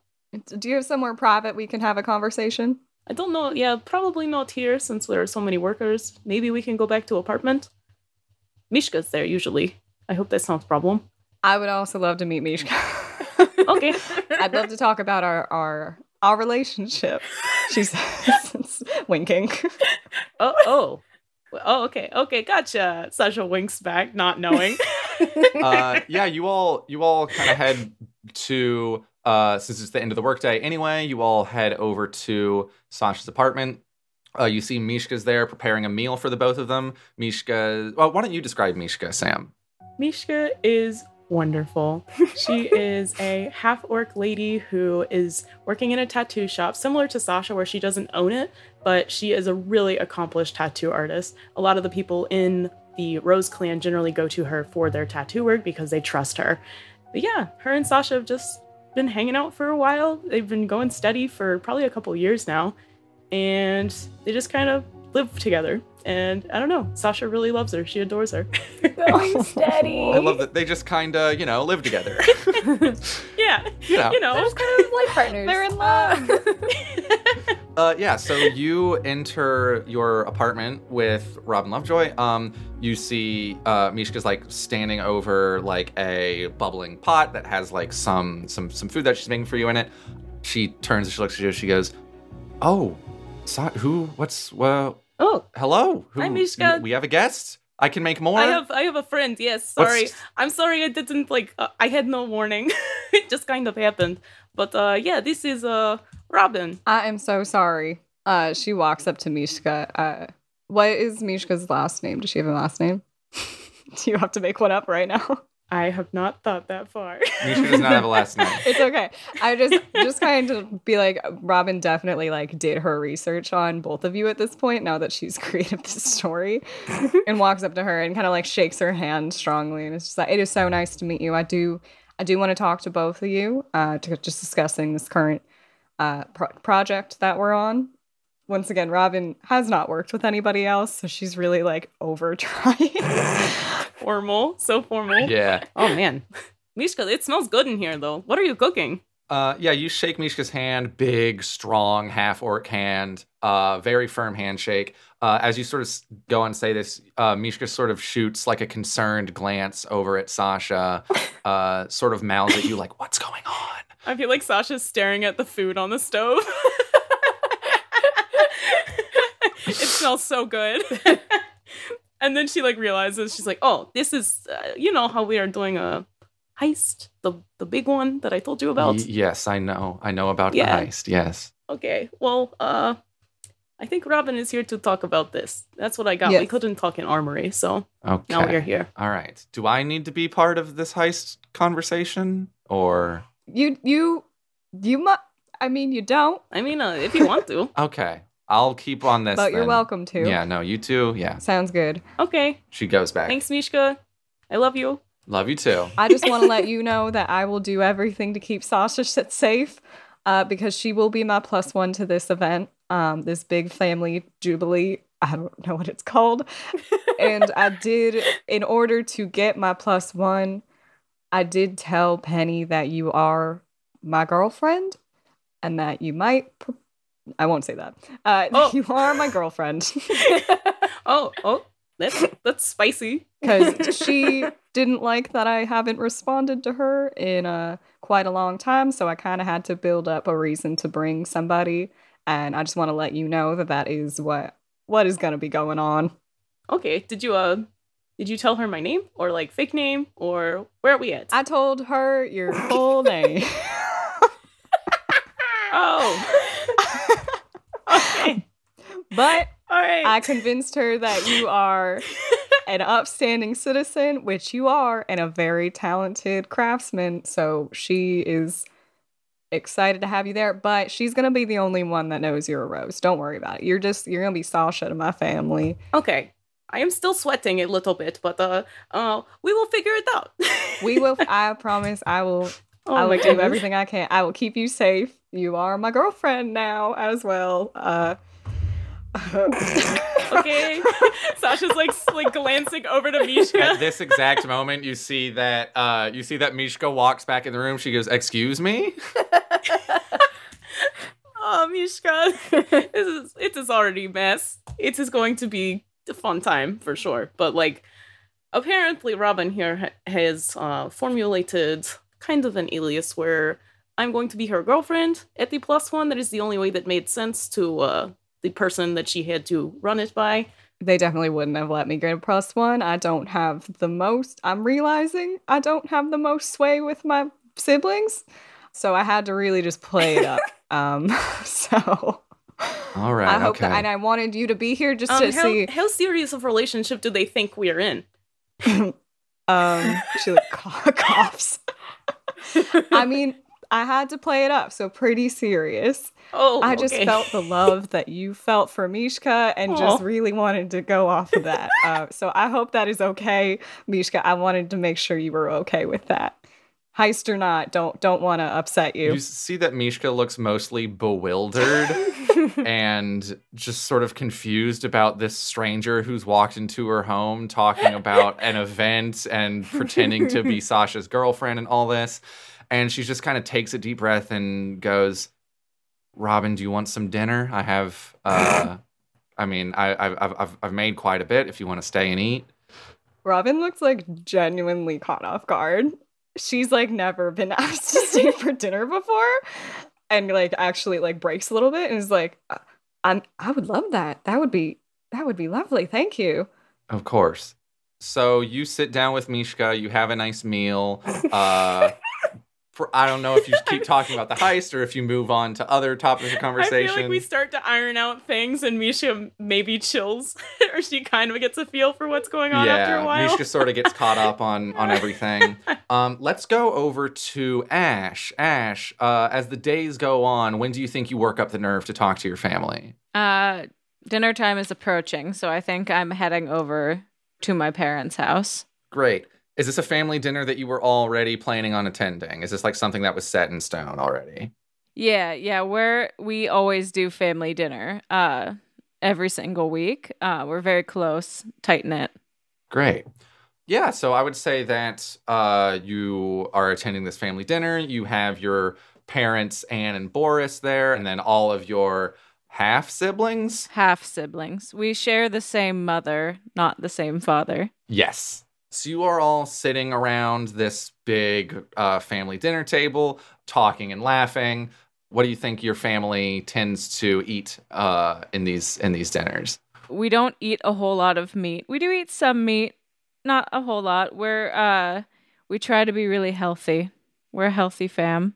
Do you have somewhere private we can have a conversation? I don't know. Yeah, probably not here since there are so many workers. Maybe we can go back to apartment. Mishka's there usually. I hope that's not a problem. I would also love to meet Mishka. Okay. I'd love to talk about our our our relationship. She says, winking. Oh, oh. Oh, okay. Okay, gotcha. Sasha winks back, not knowing. Uh, yeah, you all you all kind of head to uh, since it's the end of the workday anyway. You all head over to Sasha's apartment. Uh, you see Mishka's there preparing a meal for the both of them. Mishka, well, why don't you describe Mishka, Sam? Mishka is wonderful. She is a half orc lady who is working in a tattoo shop, similar to Sasha, where she doesn't own it, but she is a really accomplished tattoo artist. A lot of the people in the Rose clan generally go to her for their tattoo work because they trust her. But yeah, her and Sasha have just been hanging out for a while. They've been going steady for probably a couple years now, and they just kind of live together. And I don't know, Sasha really loves her. She adores her. Going steady. I love that they just kind of, you know, live together. yeah, you know. you know. They're just kind of life partners. They're in love. Uh, yeah, so you enter your apartment with Robyn Lovejoy. Um, you see uh, Mishka's like standing over like a bubbling pot that has like some some some food that she's making for you in it. She turns and she looks at you. She goes, "Oh, so, who? What's well? Oh, Hello, who, Hi, Mishka. We have a guest. I can make more. I have I have a friend. Yes, What's- sorry. I'm sorry I didn't like uh, I had no warning. it just kind of happened. But uh yeah, this is uh Robyn. I am so sorry. Uh, she walks up to Mishka. Uh, what is Mishka's last name? Does she have a last name? Do you have to make one up right now? I have not thought that far. Mishka does not have a last name. It's okay. I just just kind of be like, Robyn definitely like did her research on both of you at this point. Now that she's created this story, and walks up to her and kind of like shakes her hand strongly, and it's just like, it is so nice to meet you. I do, I do want to talk to both of you. Uh, to just discussing this current uh pro- project that we're on. Once again, Robyn has not worked with anybody else, so she's really like over trying. Formal, so formal. Yeah. Oh man. Mishka, it smells good in here though. What are you cooking? Uh, yeah, you shake Mishka's hand, big, strong, half orc hand, uh, very firm handshake. Uh, as you sort of go and say this, uh, Mishka sort of shoots like a concerned glance over at Sasha, uh, sort of mouths at you like, "What's going on?" I feel like Sasha's staring at the food on the stove. it smells so good. and then she like realizes she's like, "Oh, this is uh, you know how we are doing a heist, the the big one that I told you about." Y- yes, I know. I know about Yeah. the heist. Yes. Okay. Well, uh I think Robin is here to talk about this. That's what I got. We couldn't talk in armory, so Okay. now we're here. All right. Do I need to be part of this heist conversation, or you you you mu I mean, you don't, I mean, uh, if you want to. okay? I'll keep on this. but you're then. welcome to. Yeah. No, you too. Yeah. Sounds good. Okay. She goes back. Thanks, Mishka. I love you. Love you too. I just want to let you know that I will do everything to keep Sasha safe uh, because she will be my plus one to this event, um, this big family jubilee I don't know what it's called. and I did, in order to get my plus one, I did tell Penny that you are my girlfriend and that you might. Pr- I won't say that. Uh, Oh. You are my girlfriend Oh, oh, that's that's spicy. because she didn't like that I haven't responded to her in a quite a long time. So I kind of had to build up a reason to bring somebody. And I just want to let you know that that is what what is going to be going on. Okay, did you uh, did you tell her my name or like fake name or where are we at? I told her your full name. oh, but all right. I convinced her that you are an upstanding citizen, which you are, and a very talented craftsman. So she is excited to have you there, but she's gonna be the only one that knows you're a rose. Don't worry about it. You're just you're gonna be Sasha to my family. okay, I am still sweating a little bit, but uh, uh, we will figure it out. We will I promise I will Oh I will do everything I can. I will keep you safe. You are my girlfriend now as well. Uh Okay, Sasha's like like glancing over to Mishka. At this exact moment, you see that uh, you see that Mishka walks back in the room. She goes, "Excuse me." Oh, Mishka, this is it is already a mess. It is going to be a fun time for sure. But like, apparently, Robyn here ha- has uh, formulated kind of an alias where I'm going to be her girlfriend at the plus one. That is the only way that made sense to uh, the person that she had to run it by. they definitely wouldn't have let me get a plus one. I don't have the most, I'm realizing I don't have the most sway with my siblings. So I had to really just play it up. um, so All right. I hope okay. that, and I wanted you to be here just Um, to how, see. how serious of relationship do they think we are in? Um, she like cough- coughs. I mean, I had to play it up, so pretty serious. Oh, I just okay. felt the love that you felt for Mishka and just really wanted to go off of that. Uh, so I hope that is okay, Mishka. I wanted to make sure you were okay with that. Heist or not, don't don't want to upset you. You see that Mishka looks mostly bewildered and just sort of confused about this stranger who's walked into her home talking about an event and pretending to be Sasha's girlfriend and all this. And she just kind of takes a deep breath and goes, Robyn, do you want some dinner? I have, uh, I mean, I, I've, I've- I've, made quite a bit if you want to stay and eat. Robyn looks like genuinely caught off guard. She's like never been asked to stay for dinner before, and like actually like breaks a little bit and is like, "Uh, "I'm I would love that. That would be that would be lovely. Thank you." Of course. So you sit down with Mishka, you have a nice meal. Uh, I don't know if you keep talking about the heist or if you move on to other topics of conversation. I feel like we start to iron out things, and Misha maybe chills, or she kind of gets a feel for what's going on after a while. Mishka sort of gets caught up on on everything. Um, let's go over to Ash. Ash, uh, as the days go on, when do you think you work up the nerve to talk to your family? Uh, dinner time is approaching, so I think I'm heading over to my parents' house. Great. Is this a family dinner that you were already planning on attending? Is this like something that was set in stone already? Yeah, yeah, we're we always do family dinner. Uh, every single week. Uh, we're very close, tight knit. Great. Yeah, so I would say that uh, you are attending this family dinner. You have your parents, Anne and Boris, there, and then all of your half siblings. Half siblings. We share the same mother, not the same father. Yes. So you are all sitting around this big uh, family dinner table, talking and laughing. What do you think your family tends to eat uh, in these in these dinners? We don't eat a whole lot of meat. We do eat some meat, not a whole lot. We're uh we try to be really healthy. We're a healthy fam.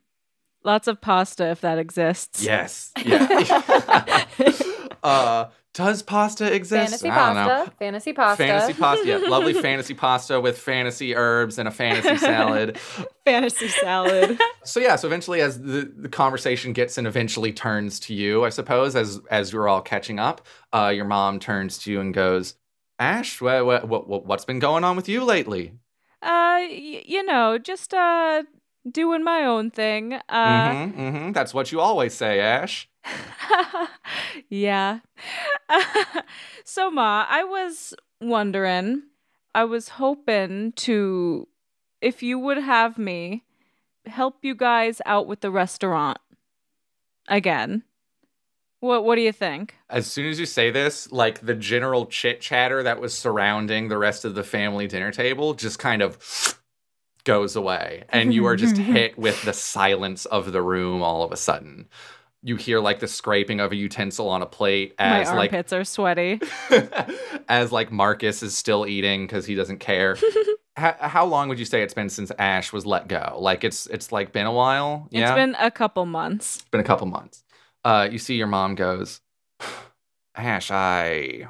Lots of pasta if that exists. Yes. Yeah. uh, does pasta exist? Fantasy I don't know. pasta. Fantasy pasta. Fantasy pasta, yeah, lovely fantasy pasta with fantasy herbs and a fantasy salad. Fantasy salad. So yeah, so eventually, as the, the conversation gets and eventually turns to you, I suppose, as as you're all catching up, uh, your mom turns to you and goes, "Ash, what what what what's been going on with you lately?" Uh y- you know, just uh doing my own thing. Uh mm-hmm, mm-hmm. That's what you always say, Ash. yeah. so, Ma, I was wondering, I was hoping to, if you would have me help you guys out with the restaurant again. What What do you think? As soon as you say this, like the general chit chatter that was surrounding the rest of the family dinner table just kind of goes away. And you are just hit with the silence of the room all of a sudden. You hear like the scraping of a utensil on a plate as My like armpits are sweaty. as like Marcus is still eating because he doesn't care. how, how long would you say it's been since Ash was let go? Like it's it's like been a while. It's been a couple months. It's been a couple months. Uh, you see your mom goes, Ash, I.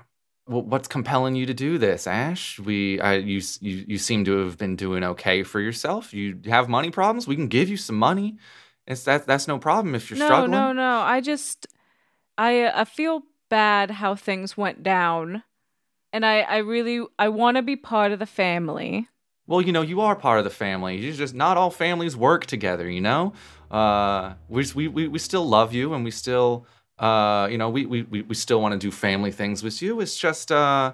Well, what's compelling you to do this, Ash? We, I, you, you, you seem to have been doing okay for yourself. You have money problems. We can give you some money. It's that. That's no problem if you're no, struggling. no, no. no. I just, I, I feel bad how things went down, and I, I really, I want to be part of the family. Well, you know, you are part of the family. You just not all families work together. You know, uh, we we we, we still love you, and we still, uh, you know, we we we we still want to do family things with you. It's just, uh,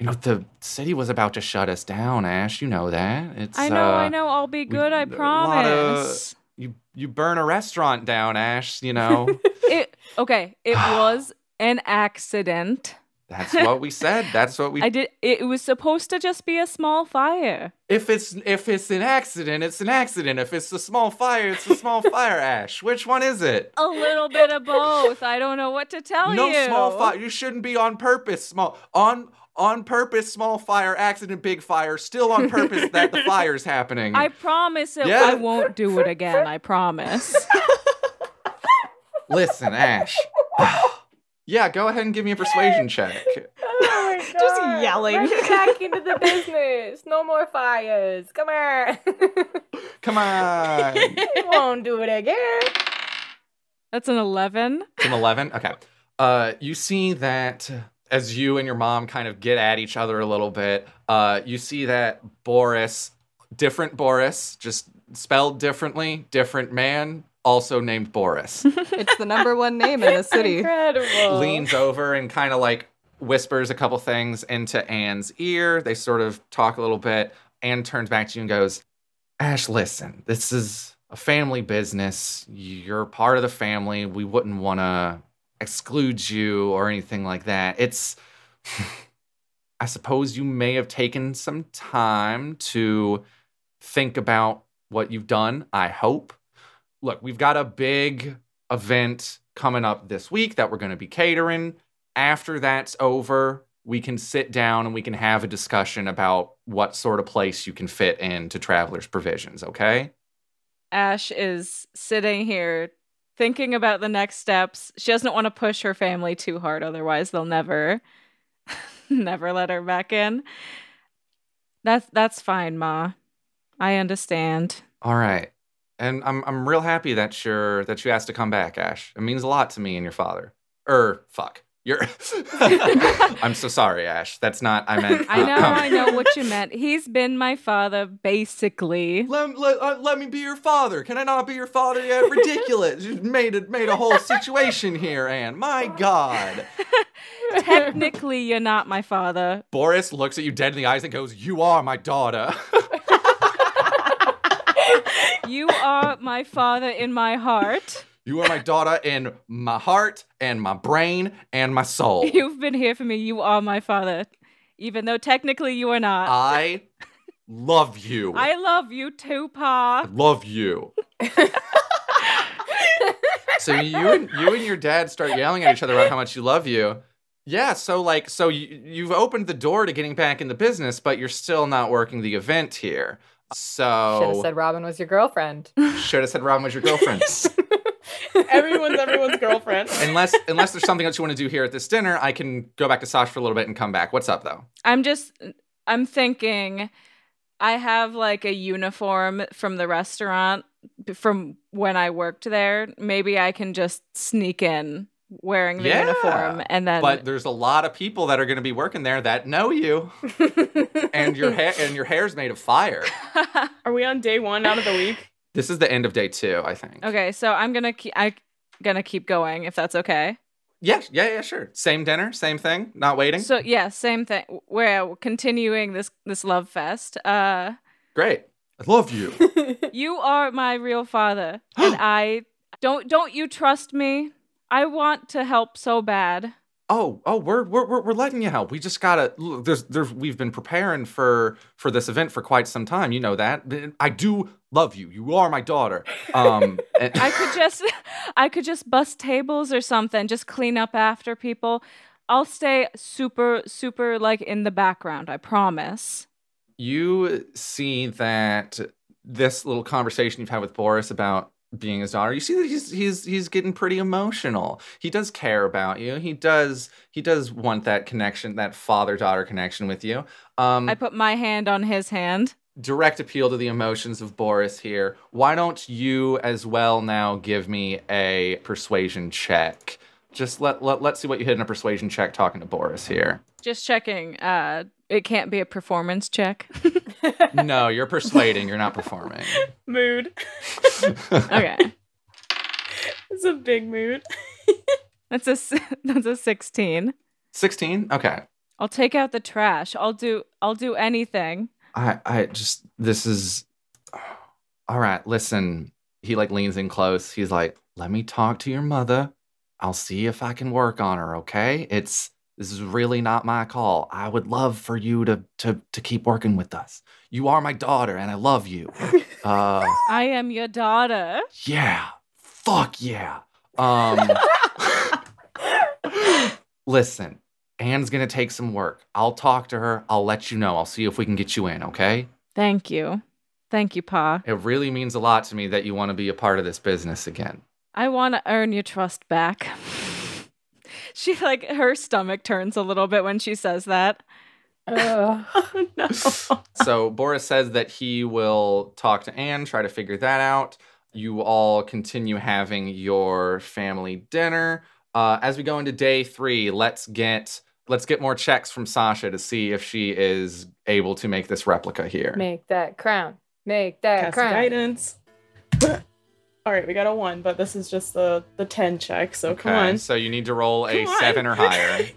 you know, the city was about to shut us down. Ash, you know that. It's. I know, I uh, know. I'll be we- good. I lot of- promise. You you burn a restaurant down, Ash. You know. it okay. It was an accident. That's what we said. That's what we. I did. It was supposed to just be a small fire. If it's if it's an accident, it's an accident. If it's a small fire, it's a small fire. Ash, which one is it? A little bit of both. I don't know what to tell no you. No small fire. You shouldn't be on purpose. Small on on purpose. Small fire. Accident. Big fire. Still on purpose that the fire's happening. I promise it. Yeah. I won't do it again. I promise. Listen, Ash. yeah, go ahead and give me a persuasion check. Oh my God. Just yelling. Bring it back into the business. No more fires. Come on Come on. we won't do it again. That's an eleven. It's an 11? Okay. Uh, you see that as you and your mom kind of get at each other a little bit, uh, you see that Boris, different Boris, just spelled differently, different man, also named Boris, It's the number one name in the city. Incredible. leans over and kind of like whispers a couple things into Anne's ear. They sort of talk a little bit. Anne turns back to you and goes, Ash, listen, this is a family business. You're part of the family. We wouldn't want to exclude you or anything like that. It's, I suppose you may have taken some time to think about what you've done. I hope. Look, we've got a big event coming up this week that we're going to be catering. After that's over, we can sit down and we can have a discussion about what sort of place you can fit into Traveler's Provisions, okay? Ash is sitting here thinking about the next steps. She doesn't want to push her family too hard, otherwise they'll never never let her back in. That's that's fine, Ma. I understand. All right. And I'm I'm real happy that you're that you asked to come back, Ash. It means a lot to me and your father. Er, fuck. You're I'm so sorry, Ash. That's not I meant I know, um, I know what you meant. He's been my father, basically. Let, let, uh, let me be your father. Can I not be your father yet? Ridiculous. You made it made a whole situation here, Anne. My God. Technically, you're not my father. Boris looks at you dead in the eyes and goes, You are my daughter. You are my father in my heart. You are my daughter in my heart and my brain and my soul. You've been here for me. You are my father. Even though technically you are not. I love you. I love you too, Pa. love you. so you and you and your dad start yelling at each other about how much you love you. Yeah, so like so you you've opened the door to getting back in the business, but you're still not working the event here. So should have said Robyn was your girlfriend. should have said Robyn was your girlfriend. Everyone's everyone's girlfriend. unless unless there's something else you want to do here at this dinner, I can go back to Sash for a little bit and come back. What's up though? I'm just I'm thinking I have like a uniform from the restaurant from when I worked there. Maybe I can just sneak in wearing the Yeah, uniform and then But there's a lot of people that are going to be working there that know you, and your hair and your hair's made of fire. Are we on day one out of the week? This is the end of day two, I think. Okay, so I'm to keep I gonna keep going if that's okay. Yeah, yeah, yeah, sure. Same dinner, same thing. Not waiting. So yeah, same thing. We're continuing this this love fest. Uh, Great. I love you. you are my real father, and I don't don't you trust me? I want to help so bad. Oh, oh, we're we're we're, we're letting you help. We just gotta. There's there's we've been preparing for for this event for quite some time. You know that. I do love you. You are my daughter. Um, and- I could just I could just bust tables or something, just clean up after people. I'll stay super super like in the background, I promise. you see that this little conversation you've had with Boris about being his daughter, you see that he's he's he's getting pretty emotional. He does care about you. He does he does want that connection, that father daughter connection with you. Um, I put my hand on his hand. Direct appeal to the emotions of Boris here. Why don't you as well now give me a persuasion check? Just let, let let's see what you hit in a persuasion check talking to Boris here. Just checking. Uh it can't be a performance check. no, you're persuading, you're not performing. Mood. okay. It's a big mood. That's a that's a 16. 16? Okay. I'll take out the trash. I'll do I'll do anything. I I just this is all right. Listen, he like leans in close. He's like, "Let me talk to your mother. I'll see if I can work on her. Okay? It's this is really not my call. I would love for you to to to keep working with us. You are my daughter, and I love you. Uh, I am your daughter. yeah, fuck yeah. Um, listen." Anne's gonna take some work. I'll talk to her. I'll let you know. I'll see if we can get you in, okay? Thank you. Thank you, Pa. It really means a lot to me that you want to be a part of this business again. I want to earn your trust back. she like her stomach turns a little bit when she says that. Ugh. Oh, no. So Boris says that he will talk to Anne, try to figure that out. You all continue having your family dinner. Uh, as we go into day three, let's get let's get more checks from Sasha to see if she is able to make this replica here. Make that crown. Make that Cast crown. guidance. All right, we got a one, but this is just the the ten check. So come Okay, on. so you need to roll a Come on. seven or higher.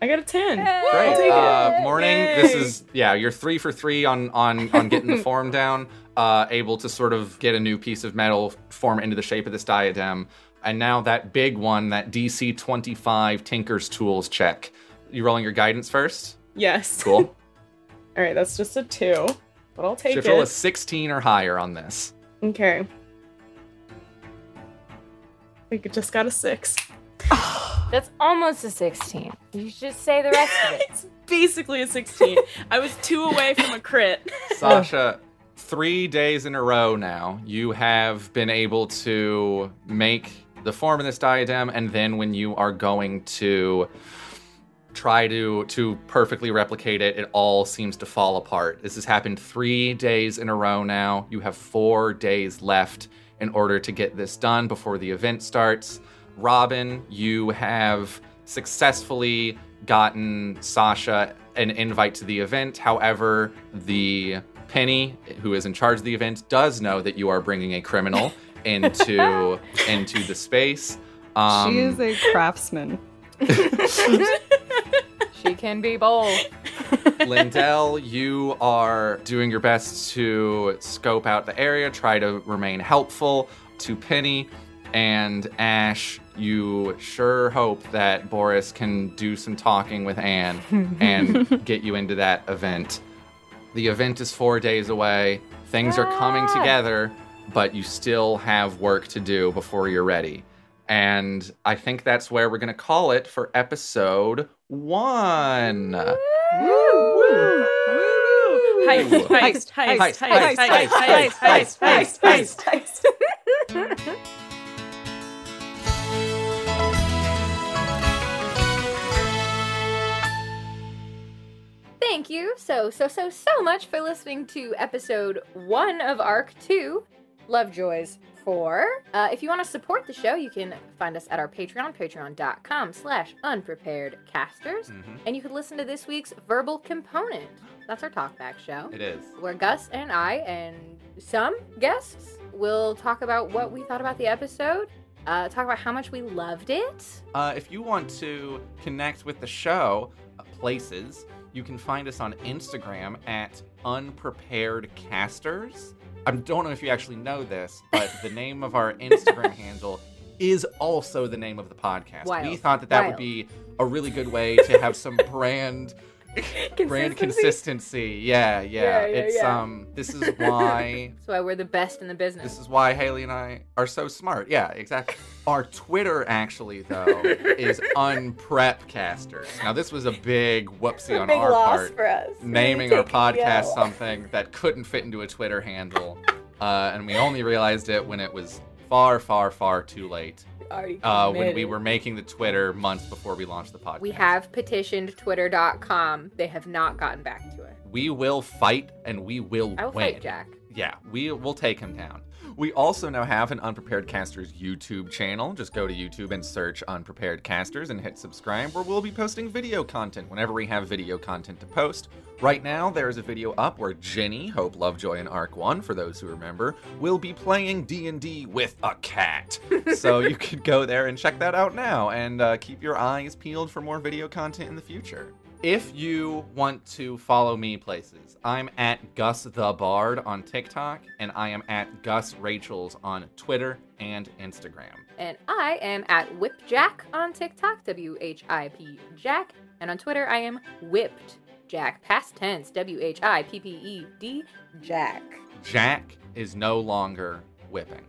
I got a ten. Hey! I'll Great. take Uh, it. morning. This is yeah. You're three for three on on on getting the form down. Uh, able to sort of get a new piece of metal form into the shape of this diadem, and now that big one, that DC 25 Tinker's Tools check. You rolling your guidance first. yes. Cool. All right, that's just a two, but I'll so take you have to roll a 16 or higher on this. Okay. We could- just got a six. That's almost a 16. You should say the rest of it. It's basically a sixteen. I was two away from a crit. Sasha, three days in a row now, you have been able to make the form of this diadem, and then when you are going to try to to perfectly replicate it, it all seems to fall apart. This has happened three days in a row now. You have four days left in order to get this done before the event starts. Robyn, you have successfully gotten Sasha an invite to the event. However, the Penny, who is in charge of the event, does know that you are bringing a criminal into into the space. Um, she is a craftsman. She can be bold. Lyndell, you are doing your best to scope out the area, try to remain helpful to Penny. And Ash, you sure hope that Boris can do some talking with Anne and get you into that event. The event is four days away. Things are coming Ah. together, but you still have work to do before you're ready. And I think that's where we're going to call it for episode one. Heist, heist. Thank you so, so, so, so much for listening to episode one of Arc 2, Lovejoys 4. Uh, if you want to support the show, you can find us at our Patreon, patreon.com slash unpreparedcasters. And you can listen to this week's Verbal Component. That's our talkback show. It is. where Gus and I and some guests we'll talk about what we thought about the episode, uh, talk about how much we loved it. Uh, if you want to connect with the show, uh, places, you can find us on Instagram at Unprepared Casters. I don't know if you actually know this, but the name of our Instagram handle is also the name of the podcast. We thought that that would be a really good way to have some brand brand consistency. Yeah, yeah. Yeah, yeah, it's yeah. um this is why That's why we're the best in the business. this is why Haley and I are so smart. Yeah, exactly. Our Twitter actually though is unprepcasters. Now this was a big whoopsie on big our loss part, for us. naming our podcast something that couldn't fit into a Twitter handle, uh, and we only realized it when it was far, far, far too late. Already Uh, when we were making the Twitter months before we launched the podcast. We have petitioned twitter.com. They have not gotten back to it. We will fight and we will I will win. fight Jack. Yeah, we will take him down. We also now have an Unprepared Casters YouTube channel. Just go to YouTube and search Unprepared Casters and hit subscribe, where we'll be posting video content whenever we have video content to post. Right now, there's a video up where Jenny, Hope, Lovejoy, and Arc One, for those who remember, will be playing D&D with a cat. so you could go there and check that out now, and uh, keep your eyes peeled for more video content in the future. If you want to follow me places, I'm at Gus the Bard on TikTok, and I am at Gus Rachels on Twitter and Instagram. And I am at WhipJack on TikTok, W H I P Jack. And on Twitter, I am Whipped Jack, past tense, W H I P P E D Jack. Jack is no longer whipping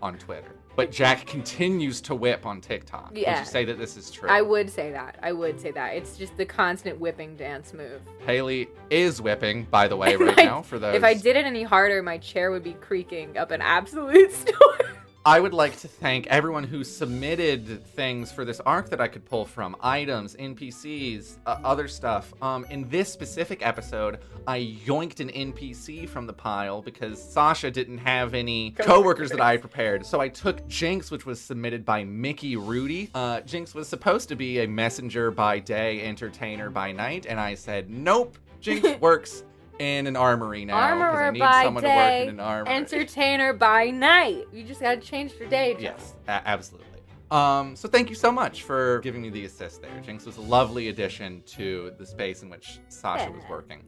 on Twitter, but Jack continues to whip on TikTok. Would you say that this is true? I would say that. I would say that. It's just the constant whipping dance move. Haley is whipping, by the way, right I- now. For those, If I did it any harder, my chair would be creaking up an absolute storm. I would like to thank everyone who submitted things for this arc that I could pull from items, NPCs, uh, other stuff. Um, in this specific episode, I yoinked an NPC from the pile because Sasha didn't have any coworkers that I prepared. So I took Jinx, which was submitted by Mickey Rudy. Uh, Jinx was supposed to be a messenger by day, entertainer by night, and I said, nope. Jinx works in an armory now because I Armorer need by someone to work day, in an armory. entertainer by night. You just gotta change your day. Yes, a- absolutely. Um, so thank you so much for giving me the assist there. Jinx was a lovely addition to the space in which Sasha was working.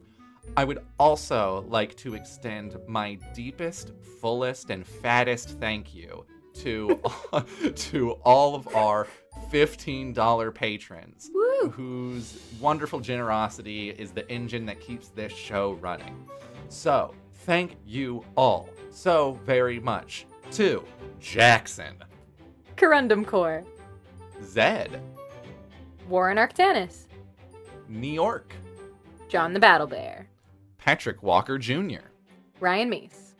I would also like to extend my deepest, fullest, and fattest thank you to to all of our $15 patrons Woo! whose wonderful generosity is the engine that keeps this show running. So, thank you all so very much to Jackson, Corundum Core. Zed, Warren Arctanus. New York, John the Battle Bear. Patrick Walker Jr., Ryan Meese.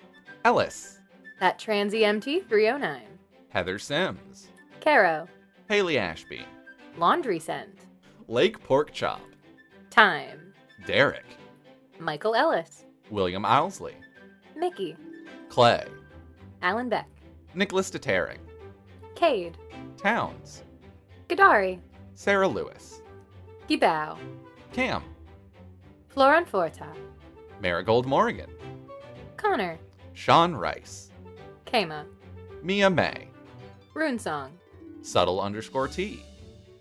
Ellis, That Transy MT309. Heather Sims, Caro. Haley Ashby, Laundry Scent. Lake Pork Chop, Time. Derek, Michael Ellis. William Owsley, Mickey. Clay, Alan Beck. Nicholas Detering, Cade. Towns, Gadari. Sarah Lewis, Gibao. Cam, Floran Forta. Marigold Morgan, Connor. Sean Rice, Kama. Mia May, Runesong. Subtle underscore T,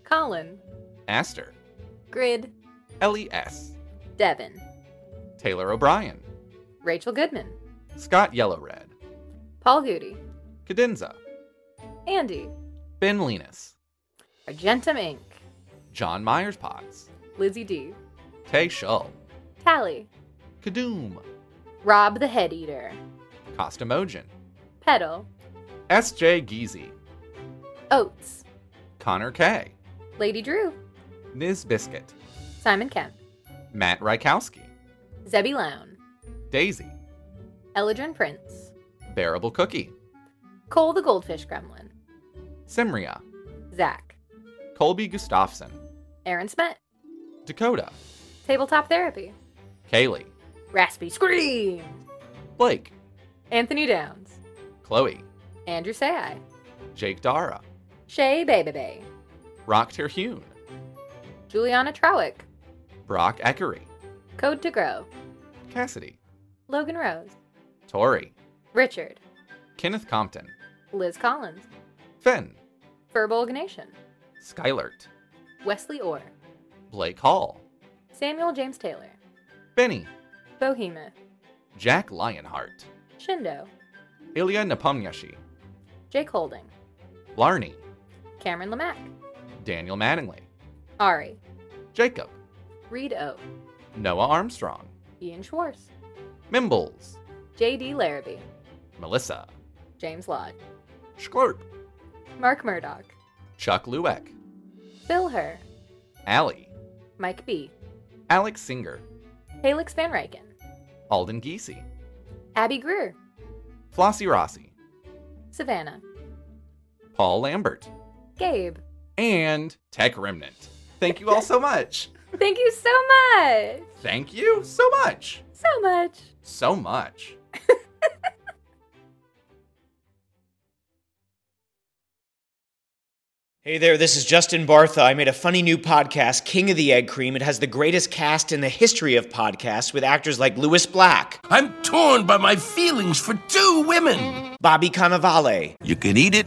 Colin. Aster, Grid. L.E.S., Devin. Taylor O'Brien, Rachel Goodman. Scott Yellowred, Paul Goody. Cadenza, Andy. Ben Linus, Argentum Inc. John Myers Potts, Lizzie D. Tay Shull, Tally. Kadoom, Rob the Head Eater. Costumogin, Pedal. S.J. Geezy, Oats. Connor K, Lady Drew. Niz Biscuit, Simon Kemp. Matt Rykowski, Zebby Lown. Daisy, Eladrin Prince. Bearable Cookie, Cole the Goldfish Gremlin. Simria, Zach. Colby Gustafson, Aaron Smet. Dakota, Tabletop Therapy. Kaylee, Raspy Scream. Blake, Anthony Downs. Chloe, Andrew Sayai. Jake Dara, Shay Baby Bay. Rock Terhune, Juliana Trowick. Brock Eckery, Code to Grow. Cassidy, Logan Rose. Tori, Richard. Kenneth Compton, Liz Collins, Finn, Furball Ganation, Skylert, Wesley Orr, Blake Hall, Samuel James Taylor, Benny, Bohemoth, Jack Lionheart, Shindo, Ilya Nepomniachtchi, Jake Holding, Blarney, Cameron Lamack, Daniel Mattingly, Ari, Jacob, Reed O, Noah Armstrong, Ian Schwartz, Mimbles, J.D. Larrabee, Melissa, James Lodge, Sklurp, Mark Murdoch, Chuck Lueck, Phil Herr, Allie, Mike B, Alex Singer, Halix Van Ryken, Alden Geesey, Abby Greer, Flossie Rossi, Savannah, Paul Lambert, Gabe. and Tech Remnant. Thank you all so much. Thank you so much. Thank you so much. So much. So much. Hey there, this is Justin Bartha. I made a funny new podcast, King of the Egg Cream. It has the greatest cast in the history of podcasts with actors like Lewis Black, I'm torn by my feelings for two women. Bobby Cannavale, You can eat it,